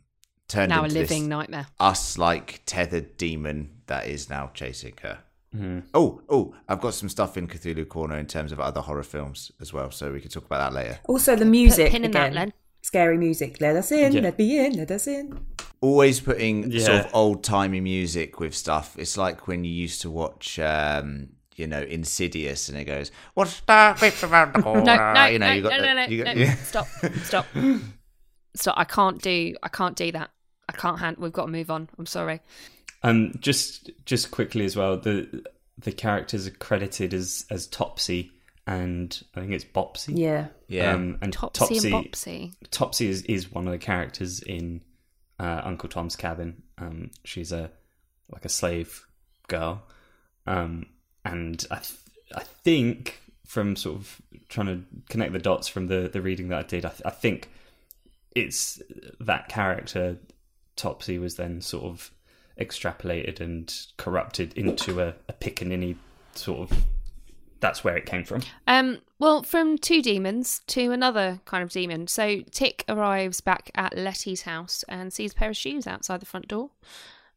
turned Now a living this nightmare. us like tethered demon that is now chasing her. Mm-hmm. Oh, oh, I've got some stuff in Cthulhu Corner in terms of other horror films as well, so we can talk about that later. also, the music pin in that, again. Len. Scary music. Let us in. Yeah. Let me in. Let us in. Always putting sort of old timey music with stuff. It's like when you used to watch, um, you know, Insidious, and it goes, "What's that bit around the *laughs* corner?" No, no, you know, no, you got no, the- no, no, you got- no. yeah. Stop, *laughs* stop, stop. I can't do. I can't do that. I can't. Hand, we've got to move on. I'm sorry. Um, just just quickly as well, the the characters are credited as as Topsy and I think it's Bopsy. Yeah. Yeah. Um, and Topsy, Topsy, and Bopsy. Topsy is, is one of the characters in uh, Uncle Tom's Cabin. Um, she's a like a slave girl, um, and I th- I think from sort of trying to connect the dots from the the reading that I did, I, th- I think it's that character Topsy was then sort of extrapolated and corrupted into a, a pickaninny sort of. That's where it came from. Um. Well, from two demons to another kind of demon. So Tick arrives back at Letty's house and sees a pair of shoes outside the front door,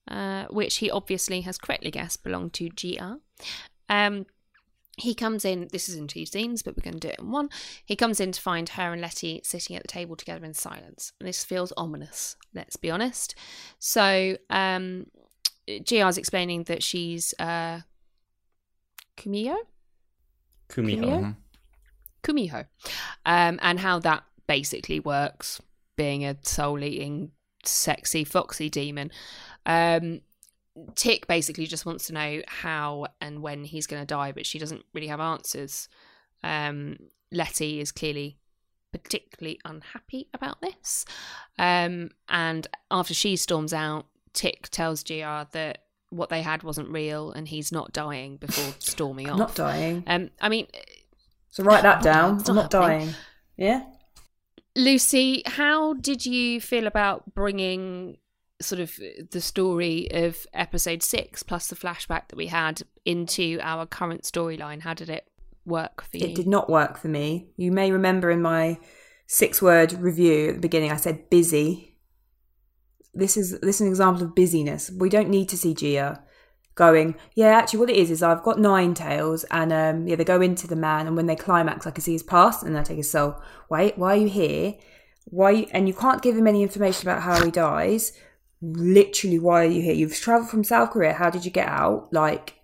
uh, which he obviously has correctly guessed belonged to Gia. Um. He comes in, this is in two scenes, but we're going to do it in one. He comes in to find her and Letty sitting at the table together in silence. And this feels ominous, let's be honest. So, um, Gia's explaining that she's uh, Kumiho? Kumiho. Kumiho? Kumiho. Um, and how that basically works, being a soul eating, sexy, foxy demon. Um, Tick basically just wants to know how and when he's going to die, but she doesn't really have answers. Um, Letty is clearly particularly unhappy about this. Um, and after she storms out, Tick tells Gia that what they had wasn't real and he's not dying before storming *laughs* off. Not dying. Um, I mean, So write that down. It's I'm not not happening. dying. Yeah. Lucy, how did you feel about bringing sort of the story of episode six plus the flashback that we had into our current storyline? How did it work for you? It did not work for me. You may remember in my six word review at the beginning, I said busy. This is this is an example of busyness. We don't need to see Gia. going, yeah, actually, what it is is I've got nine tails, and um, yeah, they go into the man, and when they climax, I can see his past, and I take his soul. Wait, why are you here? Why? You, and you can't give him any information about how he dies. Literally, why are you here? You've travelled from South Korea. How did you get out? Like,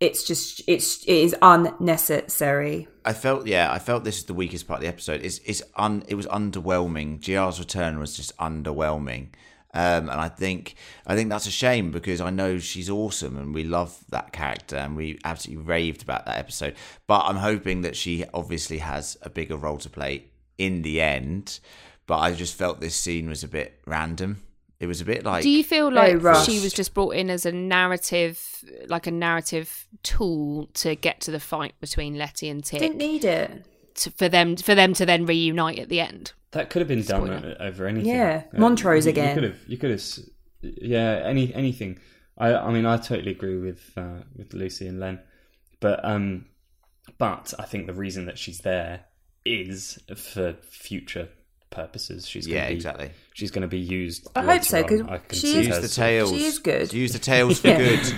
it's just, it's, it is unnecessary. I felt yeah, I felt this is the weakest part of the episode. It's it's un it was underwhelming. Gia's return was just underwhelming. Um, and I think I think that's a shame because I know she's awesome and we love that character and we absolutely raved about that episode. But I'm hoping that she obviously has a bigger role to play in the end. But I just felt this scene was a bit random. It was a bit like Do you feel like rushed. she was just brought in as a narrative, like a narrative tool to get to the fight between Letty and Tick, Didn't need it. to, for them for them to then reunite at the end? That could have been done Spoiler. o- over anything. Yeah, Montrose you- again. You could have. You could have. Yeah, any anything. I I mean, I totally agree with uh, with Lucy and Len, but um, but I think the reason that she's there is for future purposes. She's gonna yeah, be, exactly. She's going to be used. I hope so because. I can she is- Use the tails. She is good. Use the tails for good.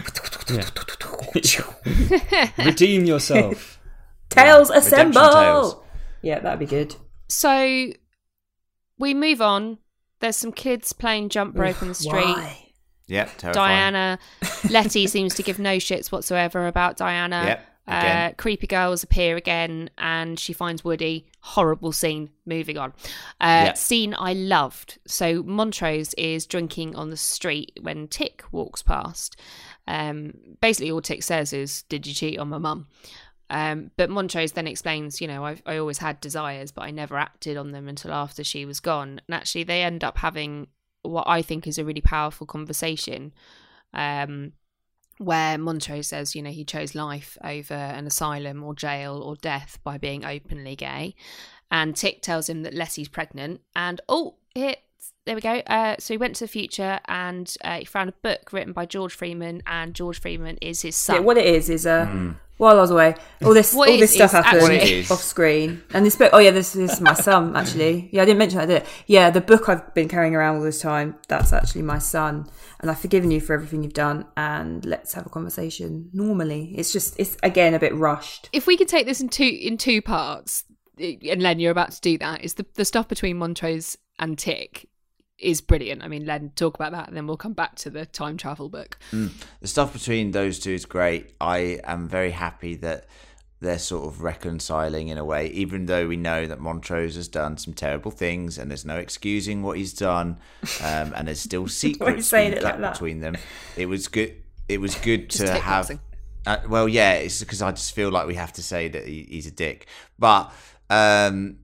*laughs* Redeem yourself. *laughs* Tails Redemption assemble. Tales. Yeah, that'd be good. So we move on. There's some kids playing jump rope in the street. Why? Yep, terrifying. Diana, Letty seems to give no shits whatsoever about Diana. *laughs* Yep, Uh, creepy girls appear again, and she finds Woody. Horrible scene. Moving on. Uh. Scene I loved. So Montrose is drinking on the street when Tick walks past. Um, basically, all Tick says is, "Did you cheat on my mum?" Um, but Montrose then explains, you know, I, I always had desires, but I never acted on them until after she was gone. And actually, they end up having what I think is a really powerful conversation, um, where Montrose says, you know, he chose life over an asylum or jail or death by being openly gay. And Tick tells him that Letty's pregnant. And oh, here, there we go. Uh, so he went to the future and uh, he found a book written by George Freeman, and George Freeman is his son. Yeah, what it is is uh, while I was away, all this What all this is stuff happened actually- What it is. off screen, and this book. Oh yeah, this, this is my son actually. Yeah, I didn't mention that, did it? Yeah, the book I've been carrying around all this time. That's actually my son, and I've forgiven you for everything you've done. And let's have a conversation normally. It's just it's again a bit rushed. if we could take this in two in two parts, and Len, you're about to do that. Is the the stuff between Montrose and Tick is brilliant. I mean, Len, talk about that, and then we'll come back to the time travel book. the stuff between those two is great. I am very happy that they're sort of reconciling in a way, even though we know that Montrose has done some terrible things and there's no excusing what he's done, um, and there's still *laughs* secrets being it like between them. It was good. It was good to have. Uh, well, yeah, it's because I just feel like we have to say that he, he's a dick, but um,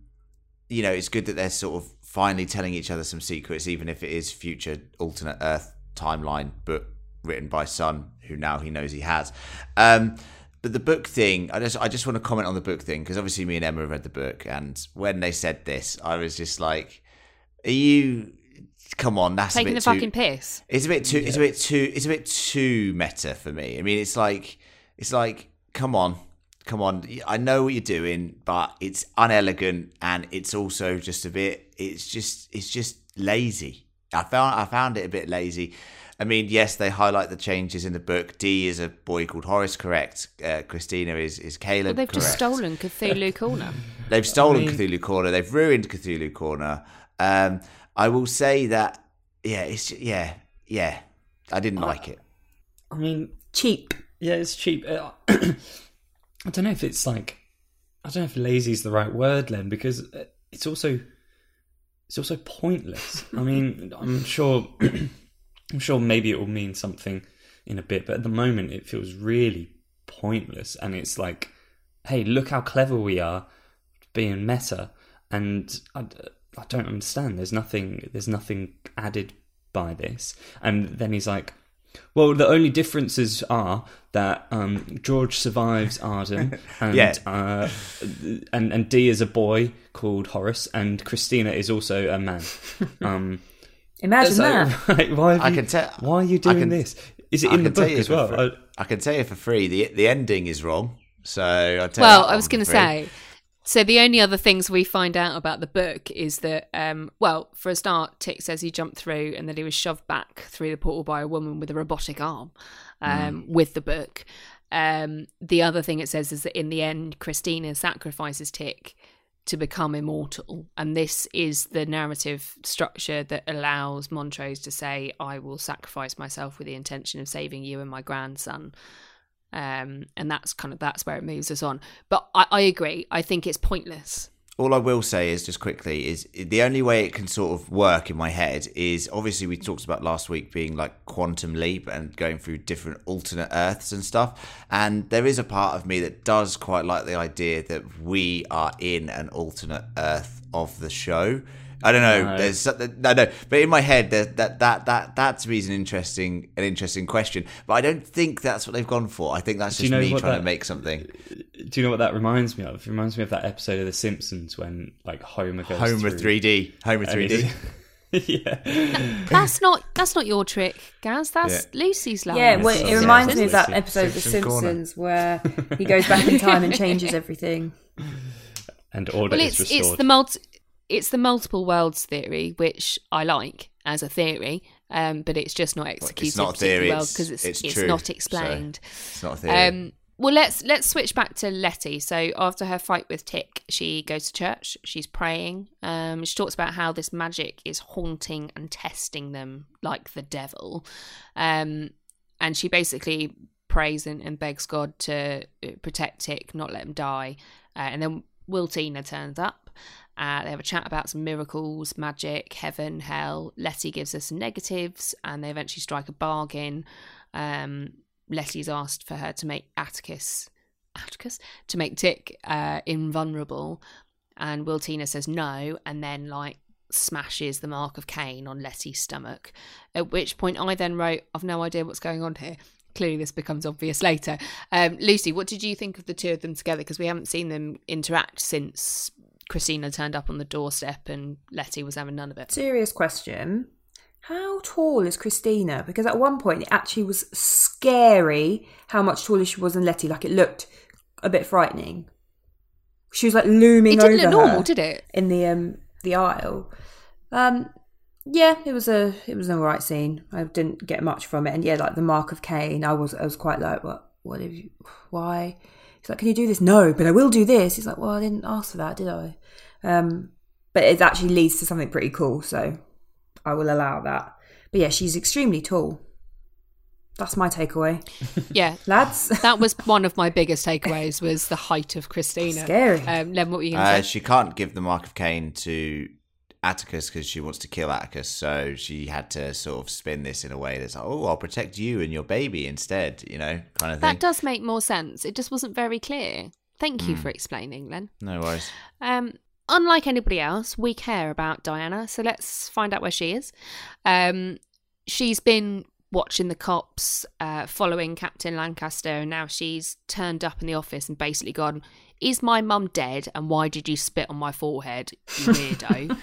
you know, it's good that they're sort of finally telling each other some secrets, even if it is future alternate Earth timeline book written by Son, who now he knows he has. Um, but the book thing, I just I just want to comment on the book thing because obviously me and Emma have read the book, and when they said this, I was just like, "Are you? Come on, that's Taking a the too, fucking piss. it's a bit too. It's a bit too. It's a bit too meta for me. I mean, it's like it's like come on, come on. I know what you're doing, but it's unelegant and it's also just a bit. It's just it's just lazy. I found I found it a bit lazy. I mean, yes, they highlight the changes in the book. D is a boy called Horace, correct? Uh, Christina is is Well, Caleb. they've just stolen Cthulhu Corner. *laughs* They've stolen mean- Cthulhu Corner. They've ruined Cthulhu Corner. Um, I will say that, yeah, it's yeah, yeah. I didn't like it. I mean, Cheap. Yeah, it's cheap. *clears throat* I don't know if it's like I don't know if lazy is the right word, Len, because uh, it's also it's also pointless. *laughs* I mean, I'm sure *clears throat* I'm sure maybe it will mean something in a bit, but at the moment it feels really pointless and it's like, hey, look how clever we are being meta and I, I don't understand. There's nothing there's nothing added by this. And then he's like well, the only differences are that um, George survives *laughs* Arden, and Yeah. uh, and and D is a boy called Horace, and Christina is also a man. *laughs* Um, Imagine so, that. *laughs* right, why, have I you- can tell- why are you I doing can- this? Is it I in the can book as well? free- I- I can tell you for free. the The ending is wrong. So I tell well, you that I was going to say, So the only other things we find out about the book is that, um, well, for a start, Tick says he jumped through and that he was shoved back through the portal by a woman with a robotic arm um, with the book. Um, the other thing it says is that in the end, Christina sacrifices Tick to become immortal, and this is the narrative structure that allows Montrose to say, "I will sacrifice myself with the intention of saving you and my grandson." Um, and that's kind of that's where it moves us on. But I, I agree. I think it's pointless. All I will say is just quickly is the only way it can sort of work in my head is obviously we talked about last week being like quantum leap and going through different alternate earths and stuff. And there is a part of me that does quite like the idea that we are in an alternate earth of the show. I don't know. No. There's no, no, but in my head, there, that that that that to me is an interesting an interesting question. But I don't think that's what they've gone for. I think that's Do you just know me what trying that- to make something. Do you know what that reminds me of? It reminds me of that episode of The Simpsons when like Homer goes Homer through- 3D, Homer 3D. he's- *laughs* yeah. That's not that's not your trick, Gaz. That's Lucy's line. Yeah, well, this it is- reminds yeah, me of that Simpsons. episode of The Simpsons Corner. Where he *laughs* goes back in time and changes everything. and order Well, is it's restored. it's the multi, it's the multiple worlds theory, which I like as a theory, um, but it's just not executed not a theory, well because it's it's it's, true, not so- explained. It's not a theory. Um, well, let's let's switch back to Letty. So after her fight with Tick, she goes to church. She's praying. Um, she talks about how this magic is haunting and testing them like the devil. Um, and she basically prays and, and begs God to uh, protect Tick, not let him die. Uh, and then Wiltina turns up. Uh, they have a chat about some miracles, magic, heaven, hell. Letty gives us some negatives, and they eventually strike a bargain. Um, Letty's asked for her to make Atticus, Atticus, to make Tick uh, invulnerable, and Wiltina says no, and then like smashes the mark of Cain on Letty's stomach. At which point, I then wrote, "I've no idea what's going on here." Clearly, this becomes obvious later. Um, Lucy, what did you think of the two of them together? Because we haven't seen them interact since Christina turned up on the doorstep and Letty was having none of it. Serious question. How tall is Christina? Because at one point it actually was scary how much taller she was than Letty. Like it looked a bit frightening. She was like looming It didn't over look normal, did it? in the um the aisle. Um, yeah, it was a it was an alright scene. I didn't get much from it, and yeah, like the mark of Cain, I was I was quite like, what what have you? Why? He's like, can you do this? No, but I will do this. He's like, well, I didn't ask for that, did I? Um, but it actually leads to something pretty cool, so I will allow that. But yeah, she's extremely tall. That's my takeaway, *laughs* Yeah, lads. *laughs* that was one of my biggest takeaways was the height of Christina. Scary. Um, Len, what were you going to Uh, say? she can't give the mark of Cain to Atticus because she wants to kill Atticus. So she had to sort of spin this in a way that's like, oh, I'll protect you and your baby instead, you know, kind of thing. That does make more sense. It just wasn't very clear. Thank you for explaining, Len. no worries. Um, unlike anybody else, we care about Diana, so let's find out where she is. Um, she's been watching the cops, uh, following Captain Lancaster, and now she's turned up in the office and basically gone, "Is my mum dead? And why did you spit on my forehead, you *laughs* weirdo?" um,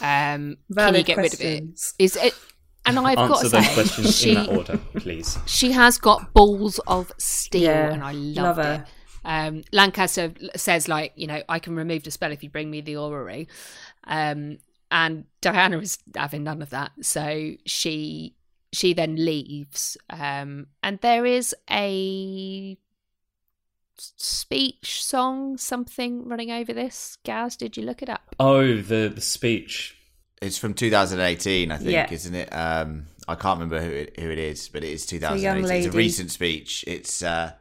can you Valid get rid of it? Is it? And I've got Answer to those say, questions she, in that order, please. she has got balls of steel, Yeah, and I love loved her. it. Um, Lancaster says, like, you know, I can remove the spell if you bring me the orrery. Um, and Diana is having none of that, so she she then leaves. Um, and there is a speech song, something running over this. Gaz, did you look it up? Oh, the the speech. It's from 2018, I think, Yeah. isn't it? Um, I can't remember who it, who it is, but it is 2018. It's a recent speech. It's uh,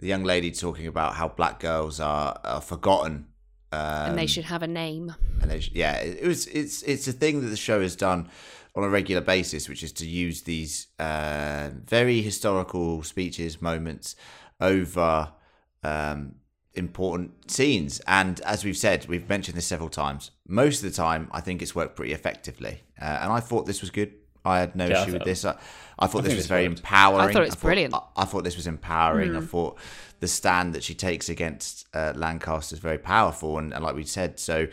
the young lady talking about how black girls are, are forgotten. Um, and they should have a name. and they, sh- yeah, it, it was. It's it's a thing that the show has done on a regular basis, which is to use these uh, very historical speeches, moments over um, important scenes. And as we've said, we've mentioned this several times. Most of the time, I think it's worked pretty effectively, uh, and I thought this was good. I had no Yeah, issue with this. I, I thought this was very worked. empowering. I thought it was brilliant. I, I thought this was empowering. I thought the stand that she takes against uh, Lancaster is very powerful, and, and like we said, so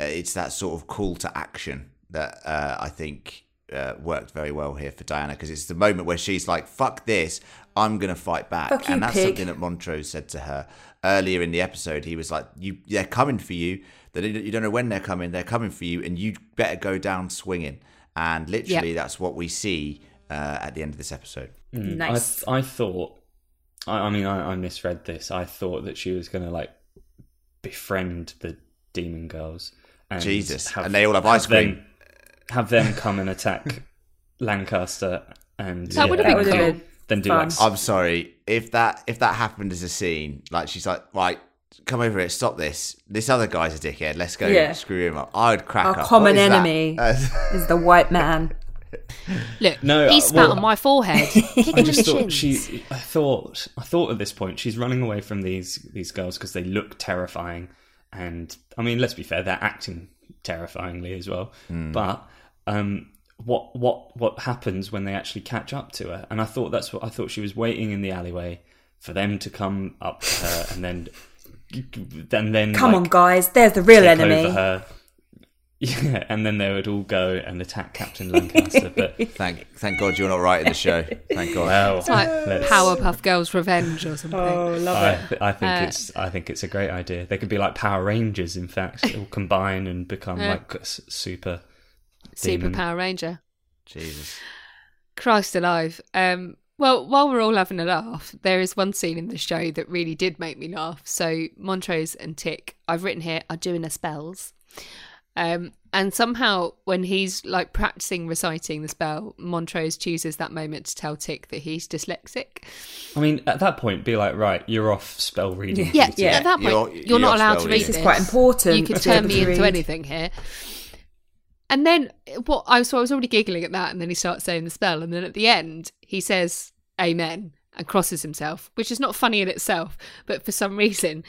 uh, it's that sort of call to action that uh, I think uh, worked very well here for Diana because it's the moment where she's like, "Fuck this, I'm gonna fight back," Fuck you, and that's pig. something that Montrose said to her earlier in the episode. He was like, "You, they're coming for you. They don't- you don't know when they're coming. They're coming for you, and you better go down swinging." And literally, that's what we see uh, at the end of this episode. Mm. Nice. I, I thought, I, I mean, I, I misread this. I thought that she was going to like befriend the demon girls. And Jesus. And they all have ice them- cream. Have them come and attack *laughs* Lancaster, and That would have been would cool. been then do fun. like I'm sorry if that if that happened as a scene. Like she's like, right, come over here, stop this. This other guy's a dickhead. Let's go Yeah. screw him up. I would crack Our up. common What is that? enemy. *laughs* Is the white man. Look, No, he uh, spat well, on my forehead. *laughs* I just thought she. I thought. I thought at this point she's running away from these these girls because they look terrifying, and I mean, let's be fair, they're acting terrifyingly as well. But um, what what what happens when they actually catch up to her? And I thought that's what I thought she was waiting in the alleyway for them to come up to her, *laughs* and then then then Come like, on, guys. There's the real enemy. her. *laughs* Yeah, and then they would all go and attack Captain Lancaster. But *laughs* thank thank God you're not writing the show. Thank God. well, It's like let's- Powerpuff Girls Revenge or something. Oh, love I, it. I think Uh, it's I think it's a great idea. They could be like Power Rangers, in fact, all combine and become Yeah. like super. Super. Power Ranger. Jesus. Christ alive. Um, well, while we're all having a laugh, there is one scene in the show that really did make me laugh. So Montrose and Tick, I've written here, are doing their spells. Um, and somehow, when he's like practicing reciting the spell, Montrose chooses that moment to tell Tick that he's dyslexic. I mean, at that point, be like, right, you're off spell reading. Yeah, duty. Yeah. at that point, You're- you're, you're not allowed to read reading. This is quite important. You could to be able turn me into read. anything here. And then what I so I was already giggling at that, and then he starts saying the spell, and then at the end he says "Amen" and crosses himself, which is not funny in itself, but for some reason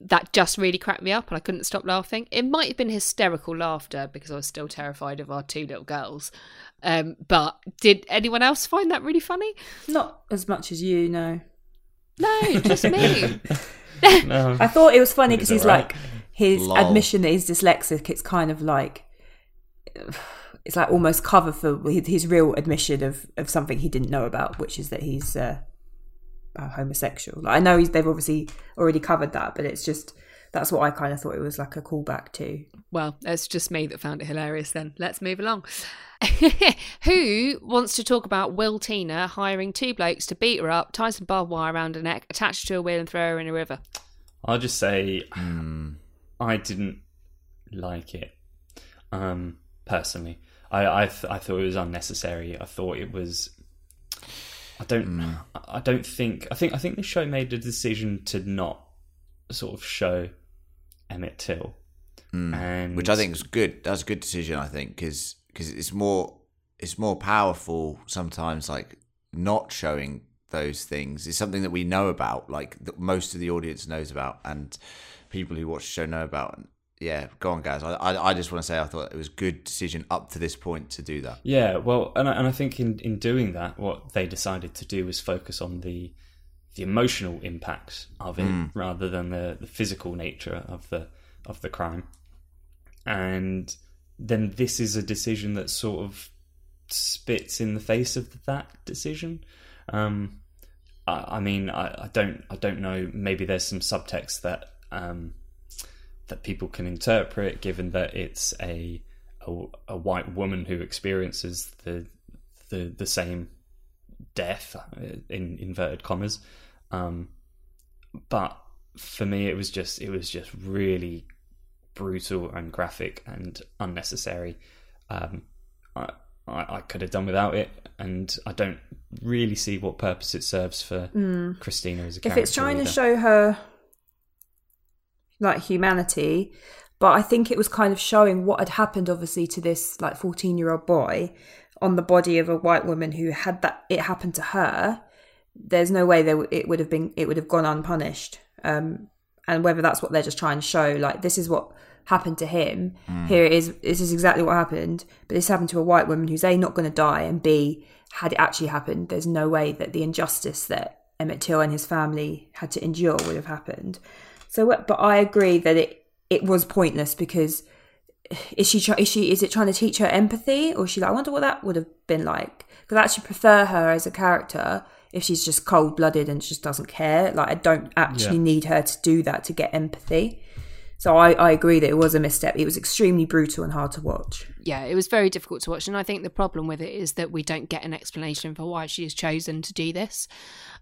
that just really cracked me up, and I couldn't stop laughing. It might have been hysterical laughter because I was still terrified of our two little girls. Um, but did anyone else find that really funny? Not as much as you, no. No, just me. No. *laughs* *laughs* I thought it was funny because he's alright. like his Lol. admission that he's dyslexic. It's kind of like *sighs* it's like almost cover for his, his real admission of of something he didn't know about, which is that he's uh, homosexual. Like, I know he's, they've obviously already covered that, but it's just that's what I kind of thought it was like a callback to. Well, it's just me that found it hilarious then. Let's move along. *laughs* Who wants to talk about Wiltina hiring two blokes to beat her up, tie some barbed wire around her neck, attach her to a wheel and throw her in a river? I'll just say I didn't like it. Um, personally, I I, th- I thought it was unnecessary. I thought it was. I don't. Mm. I don't think. I think. I think the show made a decision to not sort of show Emmett Till, mm. and Which I think is good. That's a good decision. I think because because it's more it's more powerful sometimes. Like not showing those things is something that we know about. Like that most of the audience knows about, and people who watch the show know about. Yeah, go on, guys. I I, I just want to say I thought it was a good decision up to this point to do that. Yeah, well, and I, and I think in, in doing that, what they decided to do was focus on the the emotional impacts of it rather than the, the physical nature of the of the crime. And then this is a decision that sort of spits in the face of that decision. Um, I, I mean, I, I don't I don't know. Maybe there's some subtext that um, that people can interpret, given that it's a a, a white woman who experiences the the the same death uh, in inverted commas. Um, but for me, it was just it was just really brutal and graphic and unnecessary. Um, I, I I could have done without it, and I don't really see what purpose it serves for Christina as a character. if it's trying either. to show her like humanity. But i think it was kind of showing what had happened obviously to this like 14 year old boy on the body of a white woman who had that it happened to her. There's no way that it would have been it would have gone unpunished. Um and whether that's what they're just trying to show like this is what happened to him. Here it is this is exactly what happened. But this happened to a white woman who's a not going to die and b had it actually happened there's no way that the injustice that emmett till and his family had to endure would have happened so but i agree that it it was pointless because is she is she is it trying to teach her empathy or is she like I wonder what that would have been like because I actually prefer her as a character if she's just cold blooded and just doesn't care like I don't actually Yeah. need her to do that to get empathy so I, I agree that it was a misstep it was extremely brutal and hard to watch yeah, it was very difficult to watch. And I think the problem with it is that we don't get an explanation for why she has chosen to do this.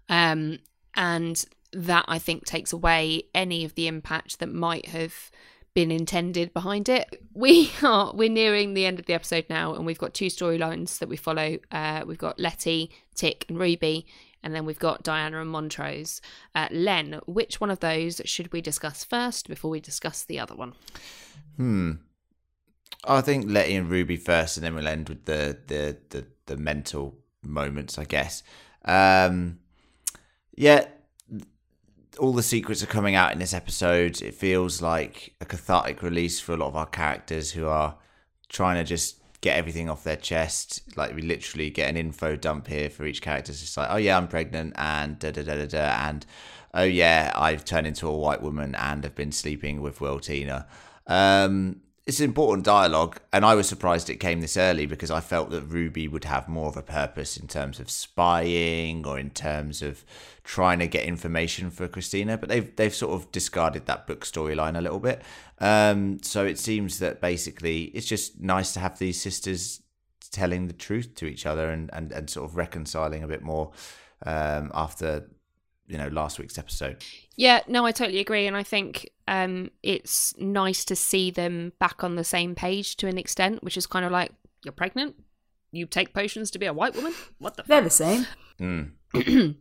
Um, and that I think takes away any of the impact that might have been intended behind it. We *laughs* are we're nearing the end of the episode now, and we've got two storylines that we follow. Uh, we've got Letty, Tick, and Ruby, and then we've got Diana and Montrose. Uh, Len, which one of those should we discuss first before we discuss the other one? Hmm. I think Letty and Ruby first, and then we'll end with the the the, the mental moments, I guess. Um, yeah, all the secrets are coming out in this episode. It feels like a cathartic release for a lot of our characters who are trying to just get everything off their chest. Like we literally get an info dump here for each character. It's just like, oh yeah, I'm pregnant, and da da da da da, and oh yeah, I've turned into a white woman and have been sleeping with Wiltina. Um, it's an important dialogue, and I was surprised it came this early because I felt that Ruby would have more of a purpose in terms of spying or in terms of trying to get information for Christina. But they've they've sort of discarded that book storyline a little bit. Um, so it seems that basically it's just nice to have these sisters telling the truth to each other and and, and sort of reconciling a bit more um, after you know last week's episode. Yeah, no, I totally agree, and I think um, it's nice to see them back on the same page to an extent, which is kind of like you're pregnant, you take potions to be a white woman. What the? they're the same Mm. *clears throat*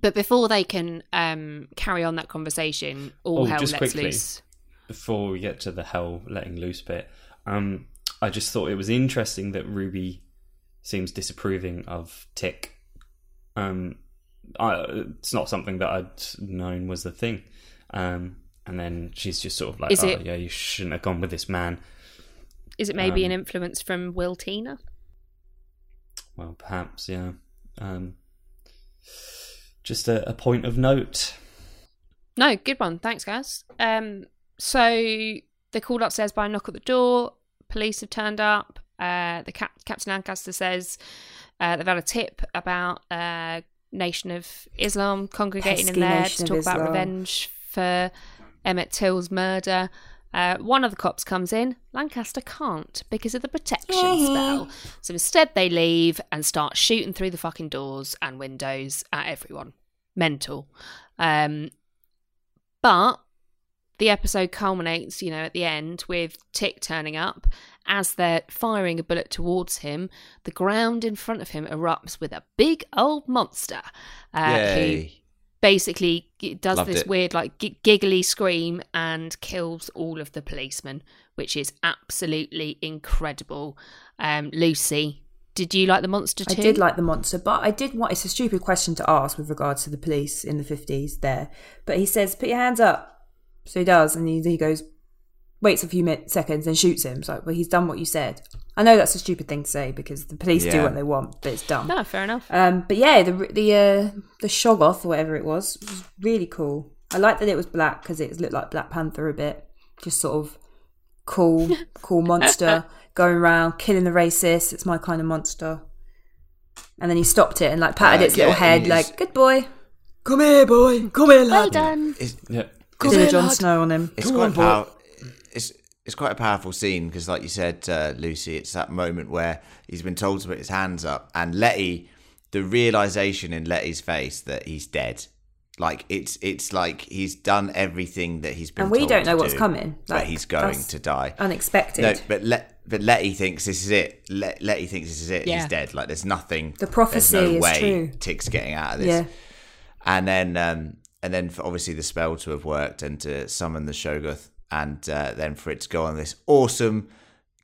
But before they can um, carry on that conversation, all Oh, hell just lets quickly. loose. before we get to the hell letting loose bit, um, I just thought it was interesting that Ruby seems disapproving of Tick. Um, I, it's not something that I'd known was the thing. Um, and then she's just sort of like, Is "Oh, it- yeah, you shouldn't have gone with this man." Is it maybe an Um, influence from Wiltina? Well, perhaps, yeah. Um, just a, a point of note. No, good one. Thanks, guys. Um, so they're called upstairs by a knock at the door. Police have turned up. Uh, the cap- Captain Lancaster says uh, they've had a tip about uh, Nation of Islam congregating Pesky in there Nation to talk about revenge for Emmett Till's murder. Uh, one of the cops comes in. Lancaster can't because of the protection *laughs* spell. So instead, they leave and start shooting through the fucking doors and windows at everyone. Mental. Um, but the episode culminates, you know, at the end with Tick turning up. As they're firing a bullet towards him, the ground in front of him erupts with a big old monster uh, who basically g- does Loved this it. weird, like, g- giggly scream and kills all of the policemen, which is absolutely incredible. Um, Lucy, did you like the monster I did like the monster, but I did want. It's a stupid question to ask with regards to the police in the fifties there. But he says, "Put your hands up," so he does, and he, he goes, waits a few minutes, seconds, and shoots him. It's like, well, he's done what you said. I know that's a stupid thing to say because the police do what they want, but it's dumb. No, fair enough. Um, but yeah, the the uh, the Shoggoth or whatever it was was really cool. I like that it was black because it looked like Black Panther a bit, just sort of cool, *laughs* cool monster going around killing the racists. It's my kind of monster. And then he stopped it and like patted Uh, its little head, he's- like "Good boy, come here, boy, come here, lad." Well lad." done. It's, Yeah. Did a Jon Snow on him. it's quite power. It's it's quite a powerful scene because, like you said, uh, Lucy, it's that moment where he's been told to put his hands up, and Letty, the realization in Letty's face that he's dead. Like it's it's like he's done everything that he's been. And we told don't know what's do, coming. but he's going to die. Unexpected. No, but Let but Letty thinks this is it. Let, Letty thinks this is it. Yeah. He's dead. Like there's nothing. The prophecy there's no is way true. Tick's getting out of this. yeah, And then um, and then for obviously the spell to have worked and to summon the Shoggoth, and uh, then for it to go on this awesome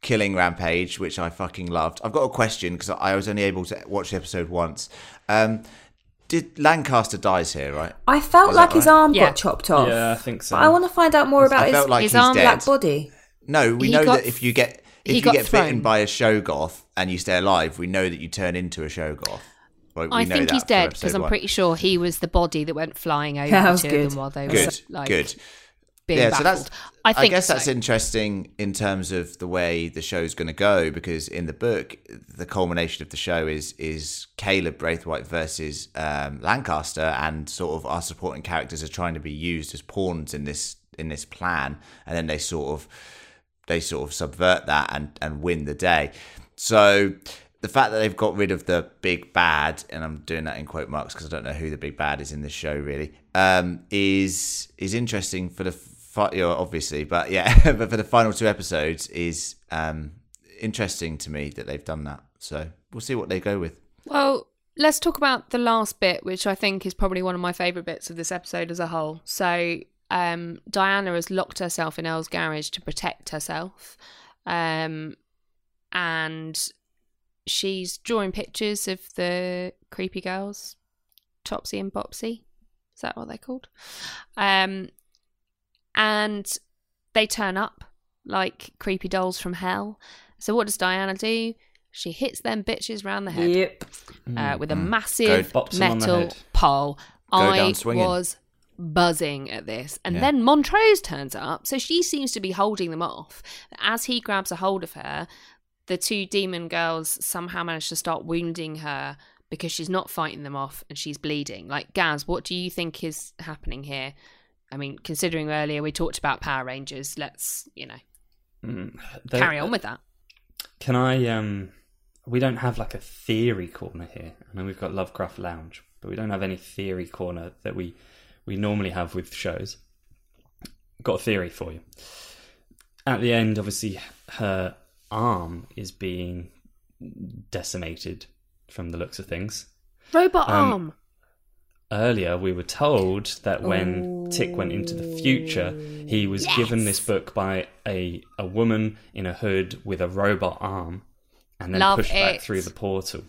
killing rampage, which I fucking loved. I've got a question because I was only able to watch the episode once. Um, did Lancaster dies here, right? I felt Is that like his right? arm Yeah. got chopped off. Yeah, I think so. But I want to find out more about I his, like his arm- dead. black body. No, we He know got- that if you get if you get thrown. bitten by a Shoggoth and you stay alive, we know that you turn into a Shoggoth. Right, we I know think that he's dead because I'm one. pretty sure he was the body that went flying over *laughs* Yeah, to good. them while they were like, good. being yeah, baffled. so that's. I think guess so. that's interesting in terms of the way the show's going to go because in the book, the culmination of the show is is Caleb Braithwhite versus um, Lancaster, and sort of our supporting characters are trying to be used as pawns in this in this plan, and then they sort of they sort of subvert that and and win the day. So the fact that they've got rid of the big bad, and I'm doing that in quote marks because I don't know who the big bad is in this show really, um, is is interesting for the fi- you obviously, but yeah, *laughs* but for the final two episodes is um, interesting to me that they've done that. So we'll see what they go with. Well, let's talk about the last bit, which I think is probably one of my favourite bits of this episode as a whole. So, um, Diana has locked herself in Elle's garage to protect herself. Um, and she's drawing pictures of the creepy girls, Topsy and Bopsy. Is that what they're called? Um, and they turn up like creepy dolls from hell. So, what does Diana do? She hits them bitches round the head Yep. uh, with a massive Go bops 'em on the metal pole. I down was buzzing at this. And Yeah. then Montrose turns up, so she seems to be holding them off. As he grabs a hold of her, the two demon girls somehow manage to start wounding her because she's not fighting them off and she's bleeding. Like, Gaz, what do you think is happening here? I mean, considering earlier we talked about Power Rangers, let's, you know, Mm, there- carry on with that. Can I? Um, we don't have like a theory corner here. I mean, we've got Lovecraft Lounge, but we don't have any theory corner that we we normally have with shows. Got a theory for you. At the end, obviously, her arm is being decimated from the looks of things. Robot Um, arm. Earlier, we were told that when Tick went into the future, he was given this book by a, a woman in a hood with a robot arm and then Love pushed back through the portal.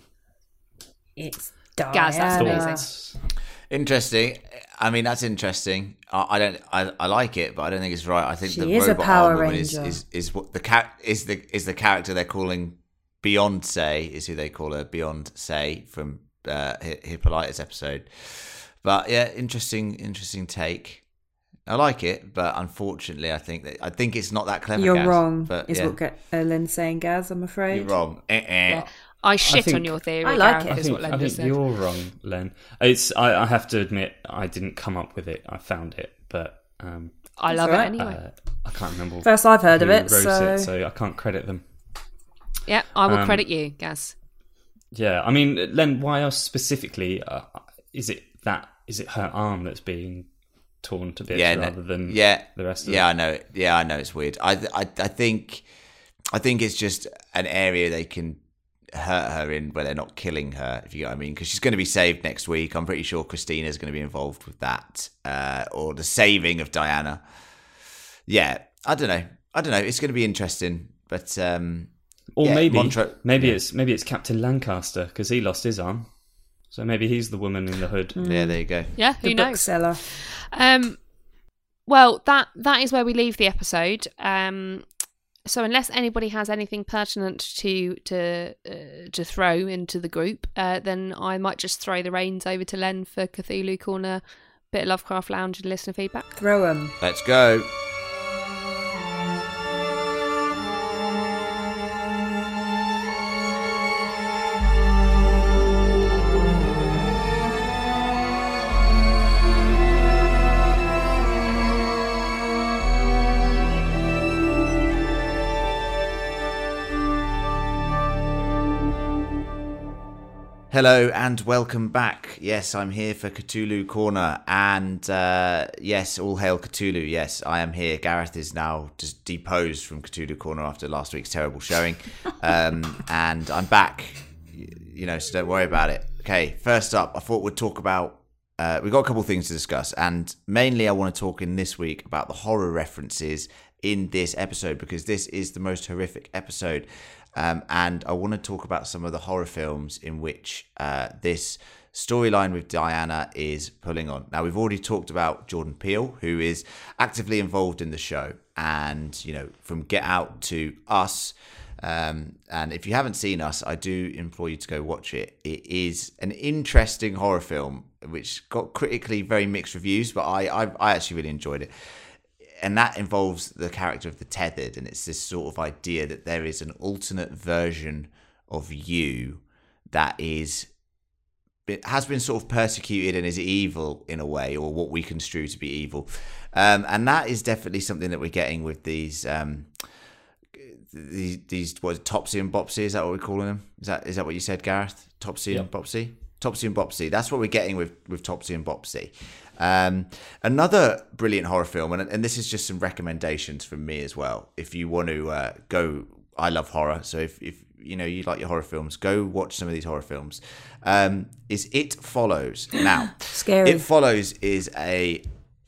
It's Diana. Gaz, that's amazing. Interesting. I mean, that's interesting. I, I don't. I, I like it, but I don't think it's right. I think She the is a robot Power arm woman is, Ranger. is is what the cat is the is the character they're calling Beyonce is who they call her Beyonce from uh, Hi- Hippolyta's episode. But yeah, interesting, interesting take. I like it, but unfortunately, I think that I think it's not that clever. You're Gaz, wrong, But is yeah, what Ga- uh, Lynn's saying, Gaz, I'm afraid. you're wrong. Eh-eh. Yeah. I shit on think- your theory. I like Gareth, it. I is think, what Len I think said. you're wrong, Len. It's I, I have to admit I didn't come up with it. I found it, but um, I love all right. it anyway. uh, I can't remember. First I've heard who of it, wrote so, it, so I can't credit them. yeah, I will um, credit you, Gaz. Yeah, I mean, Len, why else specifically? Uh, is it that? Is it her arm that's being torn to bits yeah, no- rather than yeah, the rest of yeah, it? I know. Yeah, I know it's weird. I, I, I think, I think it's just an area they can hurt her in where they're not killing her. If you get what I mean, because she's going to be saved next week. I'm pretty sure Christina's going to be involved with that, uh, or the saving of Diana. Yeah, I don't know. I don't know. It's going to be interesting, but um, Or Yeah, maybe Montre- maybe yeah. it's maybe it's Captain Lancaster because he lost his arm, so maybe he's the woman in the hood. yeah, there you go. Yeah, the who knows? bookseller. Um, well, that that is where we leave the episode. Um, so unless anybody has anything pertinent to to uh, to throw into the group, uh, then I might just throw the reins over to Len for Cthulhu Corner, bit of Lovecraft Lounge, and listener feedback. Throw them. Let's go. Hello and welcome back. Yes, I'm here for Cthulhu Corner, and uh, yes, all hail Cthulhu. Yes, I am here. Gareth is now just deposed from Cthulhu Corner after last week's terrible showing, *laughs* um, and I'm back. You know, so don't worry about it. Okay, first up, I thought we'd talk about. Uh, we've got a couple of things to discuss, and mainly I want to talk in this week about the horror references in this episode because this is the most horrific episode. Um, and I want to talk about some of the horror films in which uh, this storyline with Diana is pulling on. Now, we've already talked about Jordan Peele, who is actively involved in the show, and you know, from Get Out to Us. Um, and if you haven't seen Us, I do implore you to go watch it. It is an interesting horror film, which got critically very mixed reviews, but I, I, I actually really enjoyed it and that involves the character of the tethered, and it's this sort of idea that there is an alternate version of you that is it has been sort of persecuted and is evil in a way, or what we construe to be evil, um, and that is definitely something that we're getting with these. Um, these, these what Topsy and Bopsy is that what we're calling them? Is that is that what you said, Gareth? Topsy Yep. and Bopsy, Topsy and Bopsy. That's what we're getting with with Topsy and Bopsy. Um, another brilliant horror film, and and this is just some recommendations from me as well. If you want to uh, go, I love horror, so if if you know you like your horror films, go watch some of these horror films. Um, is It Follows now? *gasps* Scary. It Follows is a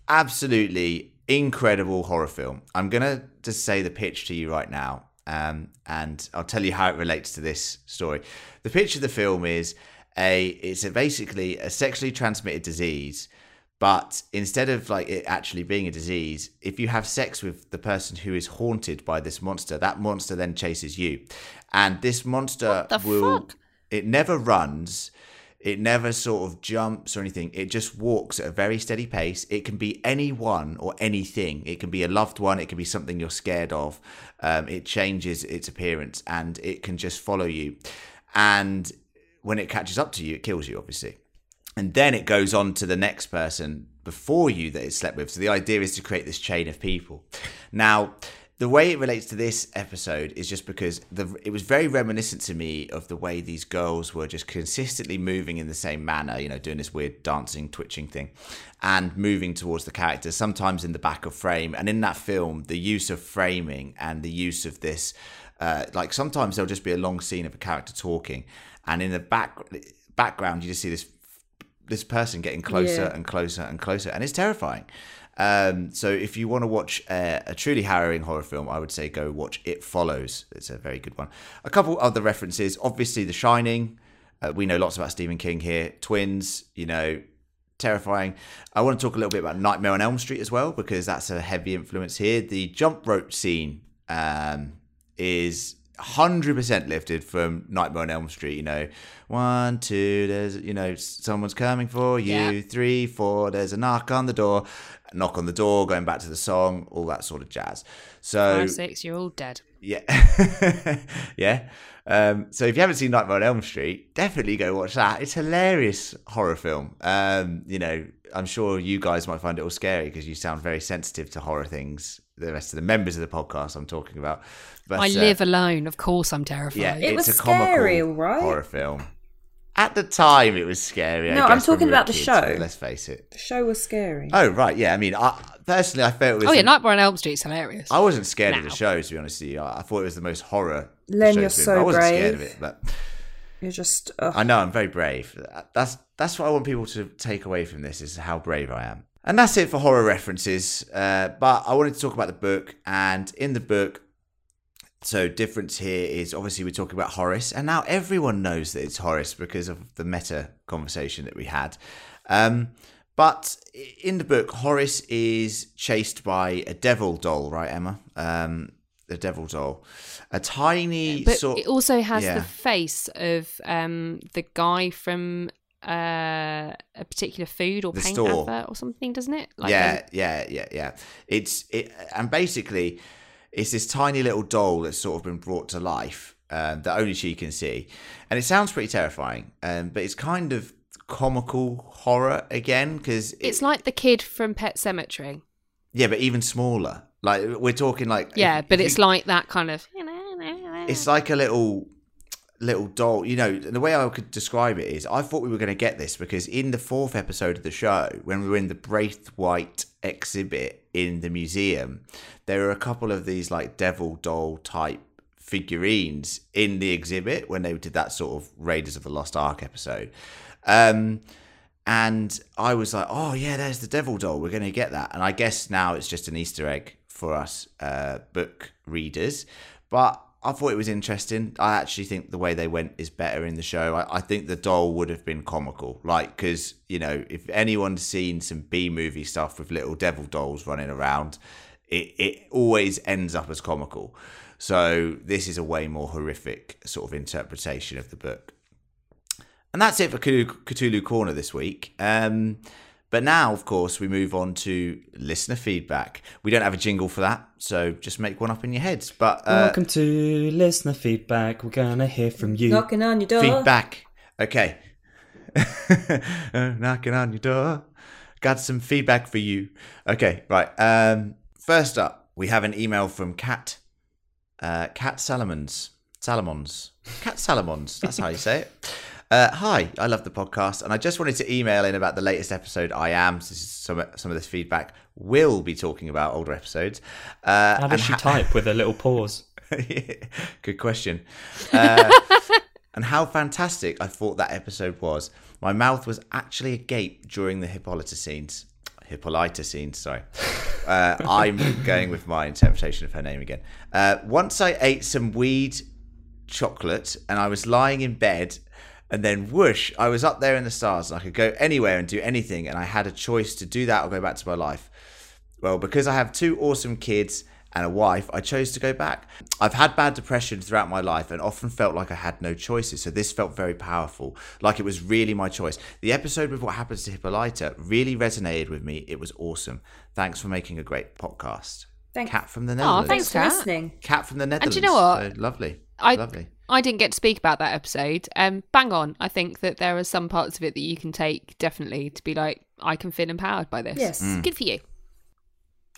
absolutely incredible horror film. I'm gonna just say the pitch to you right now, um, and I'll tell you how it relates to this story. The pitch of the film is a it's a basically a sexually transmitted disease, but instead of like it actually being a disease, if you have sex with the person who is haunted by this monster, that monster then chases you, and this monster will. fuck? It never runs. It never sort of jumps or anything. It just walks at a very steady pace. It can be anyone or anything. It can be a loved one. It can be something you're scared of. Um, it changes its appearance and it can just follow you. And when it catches up to you, it kills you, obviously. And then it goes on to the next person before you that it slept with. So the idea is to create this chain of people. Now, the way it relates to this episode is just because the it was very reminiscent to me of the way these girls were just consistently moving in the same manner, you know, doing this weird dancing, twitching thing, and moving towards the characters, sometimes in the back of frame. And in that film, the use of framing and the use of this, uh, like sometimes there'll just be a long scene of a character talking, and in the back background you just see this this person getting closer Yeah. and closer and closer, and it's terrifying. Um, so if you want to watch a, a truly harrowing horror film, I would say go watch It Follows. It's a very good one. A couple other references, obviously The Shining. Uh, we know lots about Stephen King here. Twins, you know, terrifying. I want to talk a little bit about Nightmare on Elm Street as well because that's a heavy influence here. The jump rope scene um, is 100% lifted from Nightmare on Elm Street. You know, one, two, there's, you know, someone's coming for you. Yeah. Three, four, there's a knock on the door. Knock on the door, going back to the song, all that sort of jazz. So, Five, six, you're all dead. yeah. *laughs* yeah. Um, so if you haven't seen Nightmare on Elm Street, definitely go watch that. It's a hilarious horror film. Um, you know, I'm sure you guys might find it all scary because you sound very sensitive to horror things. The rest of the members of the podcast I'm talking about. But, I uh, live alone. Of course, I'm terrified. Yeah, It it's was a comical scary, all right? horror film. At the time, it was scary. I No, I'm talking we were about the kids, show. Let's face it. the show was scary. Oh right, yeah. I mean, I, personally, I felt it was. oh yeah, the- Nightmare on Elm Street's hilarious. I wasn't scared of the show, to be honest with you. I, I thought it was the most horror. Len, show's you're been, so but I wasn't scared of it, but You're just. Ugh. I know I'm very brave. That's that's what I want people to take away from this is how brave I am. And that's it for horror references. Uh, but I wanted to talk about the book, and in the book, so difference here is obviously we're talking about Horace, and now everyone knows that it's Horace because of the meta conversation that we had. Um, but in the book, Horace is chased by a devil doll, right, Emma? Um, the devil doll, a tiny but sort. it also has yeah. the face of um, the guy from uh, a particular food or The paint store. advert or something, doesn't it? Like yeah, um, yeah, yeah, yeah. It's it, and basically, it's this tiny little doll that's sort of been brought to life um, that only she can see, and it sounds pretty terrifying. Um, but it's kind of comical horror again because it's like the kid from Pet Sematary. yeah, but even smaller. Like we're talking like Yeah, but it's you- like that kind of. it's like a little little doll you know the way i could describe it is i thought we were going to get this because in the fourth episode of the show when we were in the Braithwhite exhibit in the museum there were a couple of these like devil doll type figurines in the exhibit when they did that sort of raiders of the lost ark episode um and I was like, "Oh yeah, there's the devil doll. We're going to get that." And I guess now it's just an Easter egg for us uh, book readers. But I thought it was interesting. I actually think the way they went is better in the show. I, I think the doll would have been comical, like because you know if anyone's seen some B movie stuff with little devil dolls running around, it it always ends up as comical. So this is a way more horrific sort of interpretation of the book. And that's it for Cthulhu, Corner this week. Um, But now, of course, we move on to listener feedback. We don't have a jingle for that, so just make one up in your heads. But uh, Welcome to listener feedback. We're gonna hear from you. Knocking on your door. feedback. Okay. *laughs* Uh, Knocking on your door. Got some feedback for you. Okay, right. Um, first up, we have an email from Cat. Uh, Cat Salomons. Salomons. Cat Salomons. That's how you say it. Uh, hi, I love the podcast, and I just wanted to email in about the latest episode. I am. So this is some some of this feedback. Will be talking about older episodes. Uh, How does she ha- type with a little pause? *laughs* Good question. Uh, *laughs* and how fantastic I thought that episode was. My mouth was actually agape during the Hippolyta scenes. Hippolyta scenes, sorry. Uh, I'm going with my interpretation of her name again. Uh, once I ate some weed chocolate and I was lying in bed, and then whoosh, I was up there in the stars and I could go anywhere and do anything, and I had a choice to do that or go back to my life. Well, because I have two awesome kids and a wife, I chose to go back. I've had bad depression throughout my life and often felt like I had no choices, so this felt very powerful, like it was really my choice. The episode with what happens to Hippolyta really resonated with me. It was awesome. Thanks for making a great podcast. Thank- Cat from the Aw, Netherlands. thanks, Thanks Kat. for listening. Cat from the Netherlands. And you know what? So lovely. I lovely. I didn't get to speak about that episode. Um, bang on. I think that there are some parts of it that you can take definitely to be like, I can feel empowered by this. Yes. Mm. Good for you.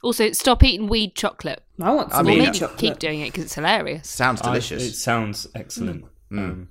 Also, stop eating weed chocolate. I want I some mean, weed chocolate. keep doing it because it's hilarious. Sounds I- delicious. it sounds excellent. Mm. Um,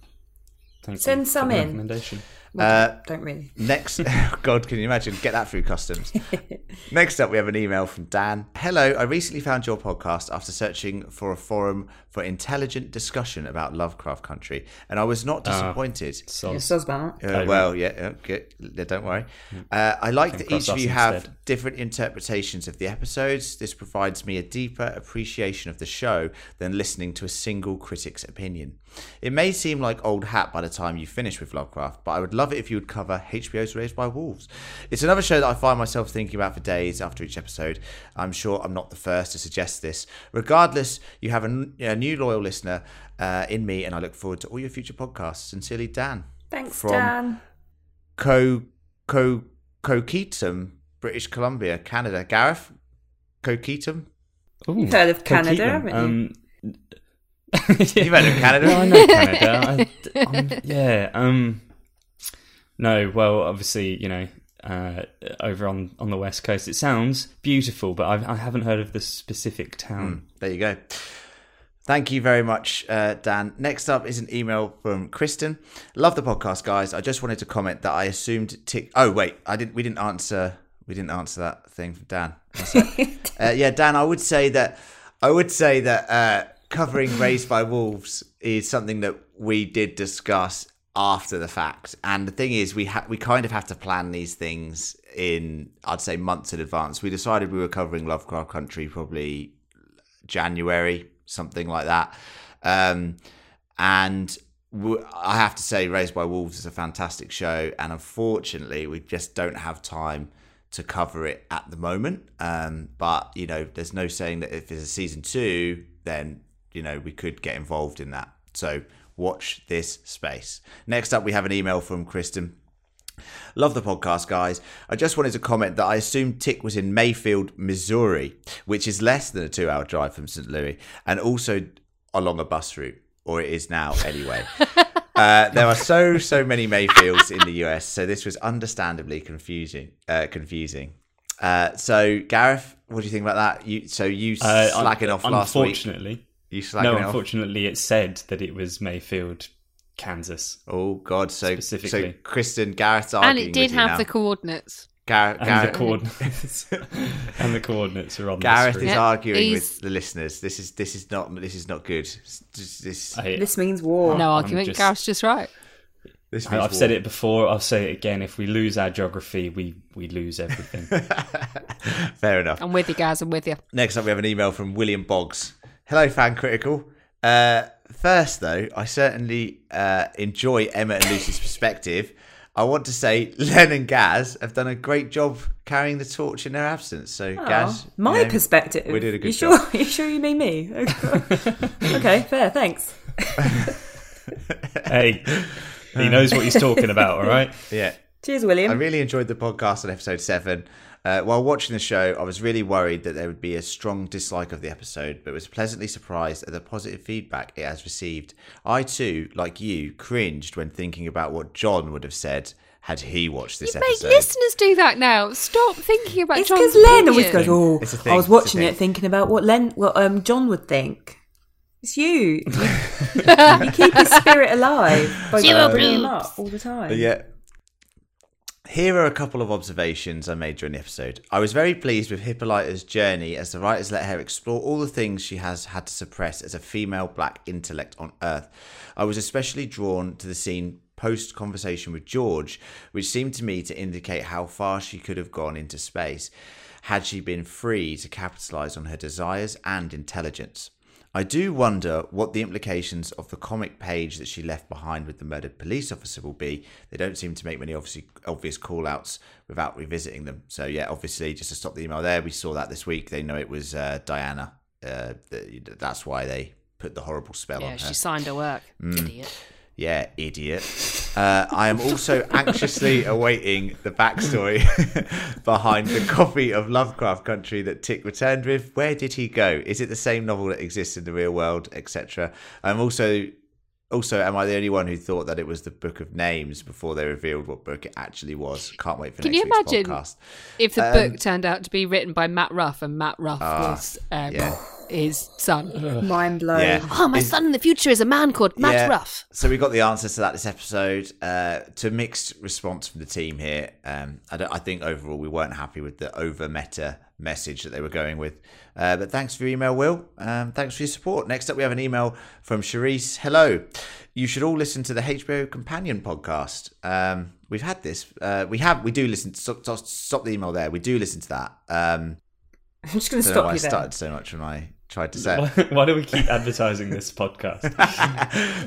thank Send you some the in. Recommendation. Uh, Don't really. Next, *laughs* *laughs* God, can you imagine? Get that through customs. *laughs* Next up, we have an email from Dan. Hello, I recently found your podcast after searching for a forum for intelligent discussion about Lovecraft Country, and I was not disappointed. So, about. Uh, Oh, well, yeah, yeah, good. Don't worry. Uh, I like Came that each of us you have instead. Different interpretations of the episodes. This provides me a deeper appreciation of the show than listening to a single critic's opinion. It may seem like old hat by the time you finish with Lovecraft, but I would love it if you would cover HBO's Raised by Wolves. It's another show that I find myself thinking about for days after each episode. I'm sure I'm not the first to suggest this. Regardless, you have a new loyal listener uh, in me, and I look forward to all your future podcasts. Sincerely, Dan. Thanks, From- Dan. Co Co Coquitlam, British Columbia, Canada. Gareth, Coquitlam. Ooh, You've heard of Canada, haven't you? Um, *laughs* You've heard of Canada? *laughs* No, I know *laughs* Canada. I, yeah. Um, no, well, obviously, you know, uh, over on, on the west coast, it sounds beautiful, but I've, I haven't heard of the specific town. There you go. Thank you very much, uh, Dan. Next up is an email from Kristen. Love the podcast, guys. I just wanted to comment that I assumed tick. Oh wait, I didn't. We didn't answer. We didn't answer that thing from Dan. *laughs* Uh, yeah, Dan. I would say that. I would say that uh, covering Raised by Wolves is something that we did discuss after the fact. And the thing is, we ha- we kind of have to plan these things in, I'd say, months in advance. We decided we were covering Lovecraft Country probably January, something like that. Um, and w- I have to say, Raised by Wolves is a fantastic show, and unfortunately, we just don't have time to cover it at the moment. Um, but you know, there's no saying that if there's a season two, then you know we could get involved in that. So watch this space. Next up, we have an email from Kristen. Love the podcast, guys. I just wanted to comment that I assumed Tick was in Mayfield, Missouri, which is less than a two hour drive from St. Louis, and also along a bus route, or it is now anyway. *laughs* Uh, there are so so many Mayfields in the US, so this was understandably confusing. Uh, confusing. Uh, so Gareth, what do you think about that? You so you Uh, slacking un- off last week? Unfortunately, You slacking no. it off? Unfortunately, it said that it was Mayfield, Kansas. Oh God! So specifically, so Kristen Gareth's And it did with have now. the coordinates. Gar- And Gareth, the coordinates, *laughs* and the coordinates are on Gareth the is screen. Yeah, arguing he's- with the listeners. This is this is not this is not good. This this, I, This means war. No I'm argument. just- Gareth's just right. this I- means I've said it before. I'll say it again. If we lose our geography, we we lose everything. *laughs* Fair enough. I'm with you, guys. I'm with you. Next up, we have an email from William Boggs. Hello, fan critical. Uh, first, though, I certainly uh, enjoy Emma and Lucy's perspective. I want to say *laughs* Len and Gaz have done a great job carrying the torch in their absence. So, Gaz, Oh, my you know, perspective. we did a good you job. sure? *laughs* You sure you mean me? Oh, *laughs* okay, fair. Thanks. hey, he knows what he's talking about. All right. Yeah. Cheers, William. I really enjoyed the podcast on episode seven. Uh, while watching the show, I was really worried that there would be a strong dislike of the episode, but was pleasantly surprised at the positive feedback it has received. I too, like you, cringed when thinking about what John would have said had he watched this Make episode. listeners do that now. Stop thinking about it's John's because Len always goes, "Oh, It's a I thing, was it's a watching thing. it, thinking about what Len, what um John would think." It's you. You, *laughs* you keep his spirit alive by *laughs* Zero bringing him up all the time. Yeah. Here are a couple of observations I made during the episode. I was very pleased with Hippolyta's journey as the writers let her explore all the things she has had to suppress as a female black intellect on Earth. I was especially drawn to the scene post conversation with George, which seemed to me to indicate how far she could have gone into space had she been free to capitalize on her desires and intelligence. I do wonder what the implications of the comic page that she left behind with the murdered police officer will be. They don't seem to make many obviously obvious call outs without revisiting them. So yeah, obviously just to stop the email there, we saw that this week. They know it was uh, Diana. Uh, that's why they put the horrible spell Yeah, on her. she signed her work. Mm. Idiot. Yeah, idiot. Uh, I am also anxiously awaiting the backstory *laughs* behind the copy of Lovecraft Country that Tick returned with. Where did he go? Is it the same novel that exists in the real world, etc.? I'm also also am I the only one who thought that it was the Book of Names before they revealed what book it actually was? Can't wait for Can next you week's imagine podcast. If the Um, book turned out to be written by Matt Ruff and Matt Ruff was um, yeah. his son. Mind blown. Yeah. Oh, my Is- son in the future is a man called Matt Yeah. Ruff. So we got the answers to that this episode. Uh, to mixed response from the team here. Um, I, don't, I think overall we weren't happy with the over meta message that they were going with. Uh, but thanks for your email, Will. Um, thanks for your support. Next up, we have an email from Charisse. Hello. You should all listen to the HBO Companion podcast. Um, we've had this. Uh, we have. We do listen. Stop, stop, stop the email there. We do listen to that. Um, *laughs* I'm just going to I don't know why stop I you there. started so much when I tried to say. Why, why do we keep advertising this podcast?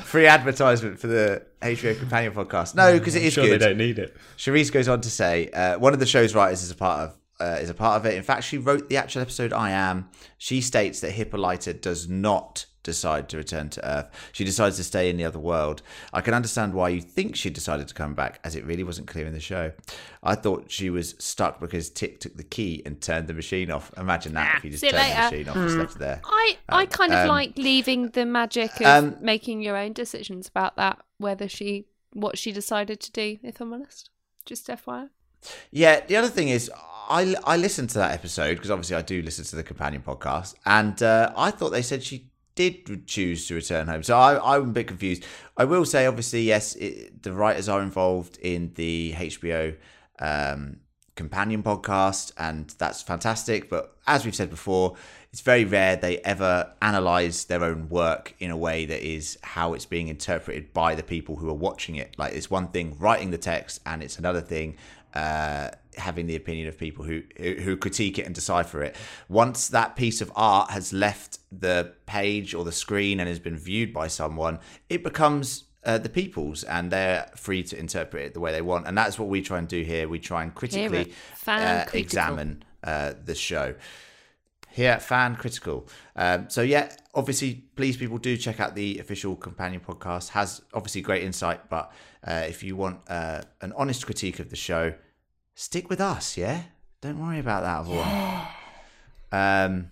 *laughs* Free advertisement for the HBO Companion podcast. No, because it is I'm sure good. they don't need it. Charisse goes on to say, uh, one of the show's writers is a part of uh, is a part of it. In fact, she wrote the actual episode I Am. She states that Hippolyta does not decide to return to Earth. She decides to stay in the other world. I can understand why you think she decided to come back, as it really wasn't clear in the show. I thought she was stuck because Tick took the key and turned the machine off. Imagine that if you just See you the later. machine off and just left it there. I, I kind of um, like leaving the magic of um, making your own decisions about that, whether she what she decided to do. If I'm honest, just FYI. Yeah, the other thing is, I, I listened to that episode because obviously I do listen to the companion podcast, and uh, I thought they said she did choose to return home. So I, I'm a bit confused. I will say, obviously, yes, it, the writers are involved in the HBO um, companion podcast, and that's fantastic. But as we've said before, it's very rare they ever analyze their own work in a way that is how it's being interpreted by the people who are watching it. Like it's one thing writing the text, and it's another thing uh, having the opinion of people who, who critique it and decipher it. Once that piece of art has left the page or the screen and has been viewed by someone, it becomes uh, the people's, and they're free to interpret it the way they want. And that's what we try and do here. We try and critically uh, examine uh, the show. Here, fan critical. Um, so yeah, obviously, please people do check out the official companion podcast. Has obviously great insight, but uh, if you want uh, an honest critique of the show, stick with us. Yeah, don't worry about that other one. Um,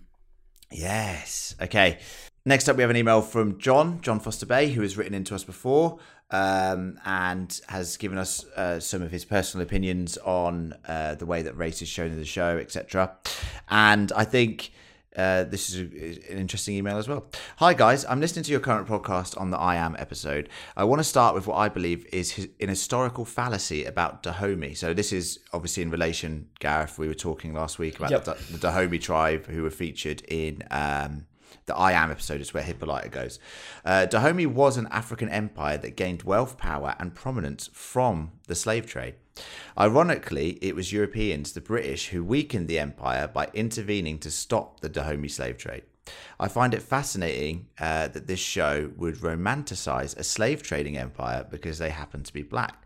yes. Okay. Next up, we have an email from John, John Foster Bay, who has written into us before um, and has given us uh, some of his personal opinions on uh, the way that race is shown in the show, etc. And I think uh, this is a, an interesting email as well. Hi, guys. I'm listening to your current podcast on the I Am episode. I want to start with what I believe is his, an historical fallacy about Dahomey. So, this is obviously in relation, Gareth. We were talking last week about Yep. the, the Dahomey tribe who were featured in. Um, the I Am episode is where Hippolyta goes. Uh, Dahomey was an African empire that gained wealth, power, and prominence from the slave trade. Ironically, it was Europeans, the British, who weakened the empire by intervening to stop the Dahomey slave trade. I find it fascinating uh, that this show would romanticize a slave trading empire because they happen to be black.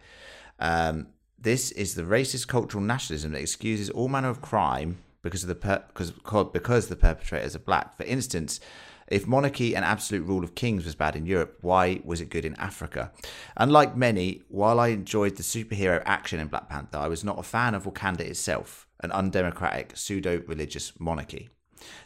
Um, this is the racist cultural nationalism that excuses all manner of crime because of the per- because because the perpetrators are black. For instance, If monarchy and absolute rule of kings was bad in Europe, why was it good in Africa? Unlike many, while I enjoyed the superhero action in Black Panther, I was not a fan of Wakanda itself, an undemocratic, pseudo religious monarchy.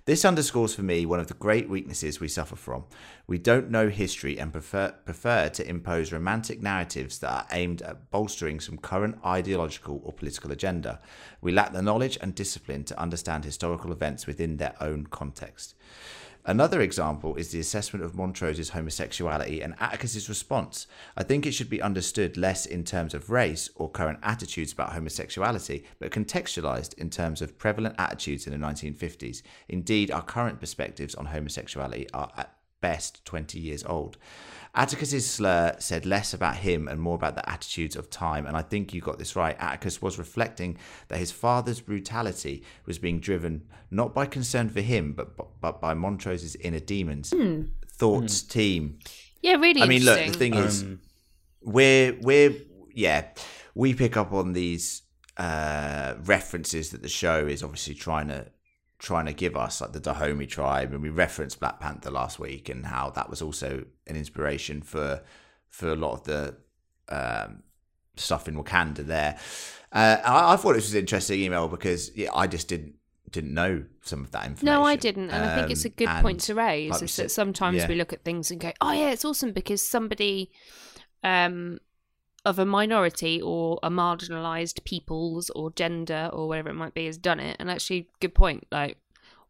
This underscores for me one of the great weaknesses we suffer from. We don't know history and prefer, prefer to impose romantic narratives that are aimed at bolstering some current ideological or political agenda. We lack the knowledge and discipline to understand historical events within their own context. Another example is the assessment of Montrose's homosexuality and Atticus's response. I think it should be understood less in terms of race or current attitudes about homosexuality, but contextualized in terms of prevalent attitudes in the 1950s. Indeed, our current perspectives on homosexuality are at best 20 years old. Atticus's slur said less about him and more about the attitudes of time, and I think you got this right. Atticus was reflecting that his father's brutality was being driven not by concern for him, but but by Montrose's inner demons. Thoughts, team. Yeah, really. I mean, look, the interesting. thing is, Um, we're we're yeah, we pick up on these uh, references that the show is obviously trying to trying to give us, like the Dahomey tribe, and we referenced Black Panther last week and how that was also an inspiration for for a lot of the um, stuff in Wakanda there. Uh, I, I thought this was an interesting email because yeah, I just didn't didn't know some of that information. No, I didn't, and I think it's a Um, good point to raise. like is said- that sometimes yeah. we look at things and go, "Oh yeah, it's awesome," because somebody um, of a minority or a marginalised peoples or gender or whatever it might be has done it. And actually, good point. Like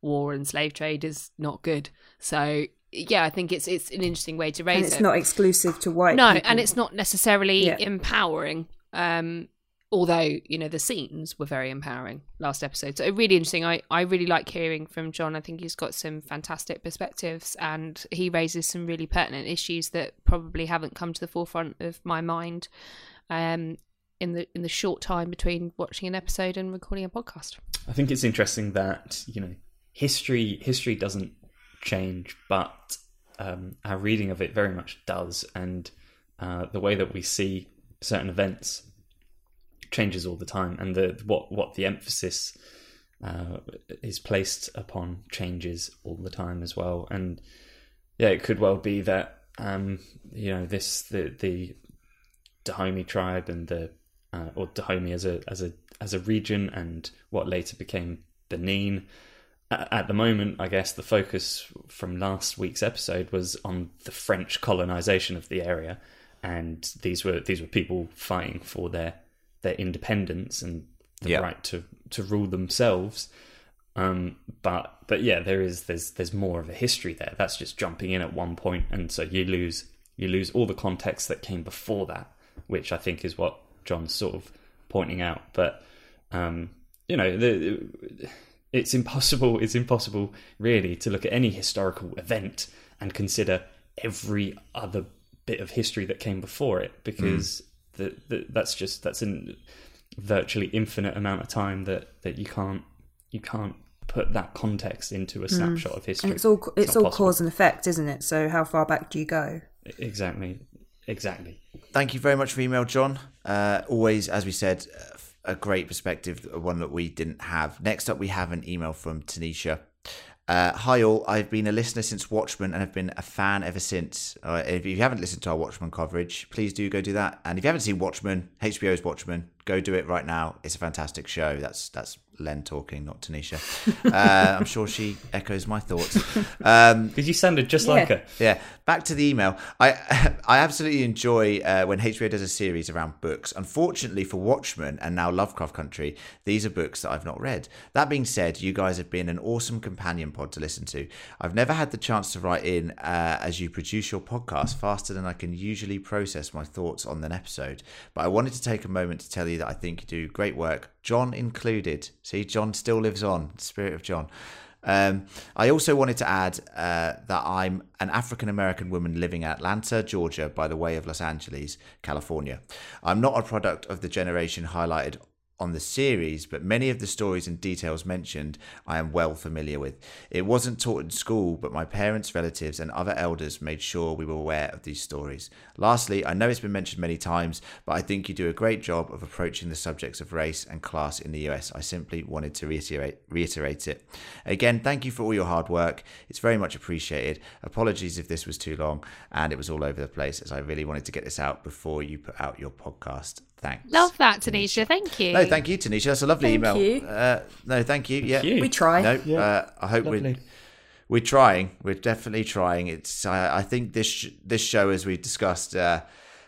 war and slave trade is not good. So yeah, I think it's it's an interesting way to raise and it's it. not exclusive to white no, people. and it's not necessarily Yeah. empowering. Um, although you know the scenes were very empowering last episode, so really interesting. I I really like hearing from John. I think he's got some fantastic perspectives, and he raises some really pertinent issues that probably haven't come to the forefront of my mind. Um, in the in the short time between watching an episode and recording a podcast. I think it's interesting that you know history history doesn't change, but um, our reading of it very much does, and uh, the way that we see certain events changes all the time, and the what what the emphasis uh, is placed upon changes all the time as well. And yeah, it could well be that um, you know this the the Dahomey tribe and the uh, or Dahomey as a as a as a region and what later became Benin. At, at the moment, I guess the focus from last week's episode was on the French colonization of the area, and these were these were people fighting for their their independence and the Yeah. right to to rule themselves. Um, but but yeah, there is there's there's more of a history there. That's just jumping in at one point, and so you lose you lose all the context that came before that, which I think is what John's sort of pointing out. But um, you know, the, it's impossible. It's impossible, really, to look at any historical event and consider every other bit of history that came before it, because the, the, that's just that's a virtually infinite amount of time that that you can't you can't put that context into a snapshot of history. and it's all it's, not all possible. cause and effect, isn't it? So how far back do you go? Exactly, exactly. Thank you very much for email, John. Uh, always, as we said, uh, a great perspective, one that we didn't have. Next up, we have an email from Tanisha. Uh, hi all, I've been a listener since Watchmen and have been a fan ever since. Uh, if you haven't listened to our Watchmen coverage, please do go do that. And if you haven't seen Watchmen, HBO's Watchmen, go do it right now. It's a fantastic show. That's that's Len talking, not Tanisha. uh, I'm sure she echoes my thoughts. Um, *laughs* Because you sounded just Yeah. like her. yeah, back to the email. I *laughs* I absolutely enjoy uh, when HBO does a series around books. Unfortunately for Watchmen and now Lovecraft Country, these are books that I've not read. That being said, you guys have been an awesome companion pod to listen to. I've never had the chance to write in uh, as you produce your podcast faster than I can usually process my thoughts on an episode. But I wanted to take a moment to tell you that I think you do great work, John included. See, John still lives on. Spirit of John. Um, I also wanted to add uh, that I'm an African American woman living in Atlanta, Georgia, by the way of Los Angeles, California. I'm not a product of the generation highlighted on the series, but many of the stories and details mentioned I am well familiar with. It wasn't taught in school, but my parents, relatives, and other elders made sure we were aware of these stories. Lastly, I know it's been mentioned many times, but I think you do a great job of approaching the subjects of race and class in the US. I simply wanted to reiterate reiterate it. Again, thank you for all your hard work. It's very much appreciated. Apologies if this was too long and it was all over the place, as I really wanted to get this out before you put out your podcast. Thanks. Love that, Tanisha. Thank you. No, thank you, Tanisha. That's a lovely Thank email. you. Uh, no, thank you. Yeah, you. We try. no, Yeah. uh, I hope we're we're trying. We're definitely trying. It's. I, I think this sh- this show, as we discussed, uh,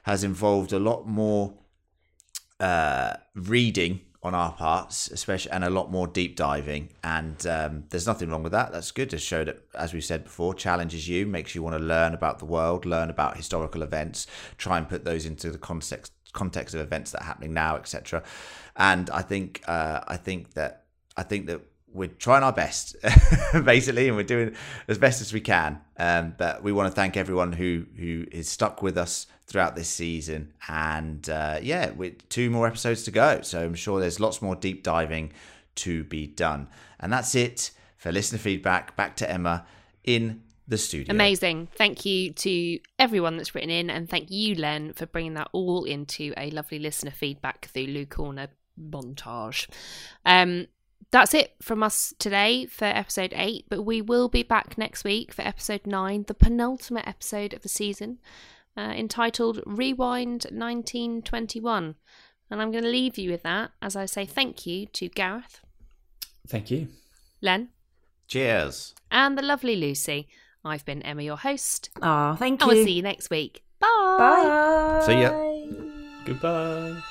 has involved a lot more uh, reading on our parts, especially, and a lot more deep diving. And um, there's nothing wrong with that. That's good to show that, as we said before, challenges you, makes you want to learn about the world, learn about historical events, try and put those into the context context of events that are happening now, etc. And I think uh, I think that I think that we're trying our best, *laughs* basically, and we're doing as best as we can. Um, but we want to thank everyone who who is stuck with us throughout this season. And uh, yeah, with two more episodes to go, so I'm sure there's lots more deep diving to be done. And that's it for listener feedback. Back to Emma in the studio. Amazing. Thank you to everyone that's written in, and thank you, Len, for bringing that all into a lovely listener feedback Cthulhu Corner montage. Um, that's it from us today for episode eight, but we will be back next week for episode nine, the penultimate episode of the season, uh, entitled Rewind 1921. And I'm going to leave you with that as I say thank you to Gareth, Thank you. Len, Cheers. and the lovely Lucy. I've been Emma, your host, Ah, thank and you. we'll see you next week. Bye. Bye. See ya. Goodbye.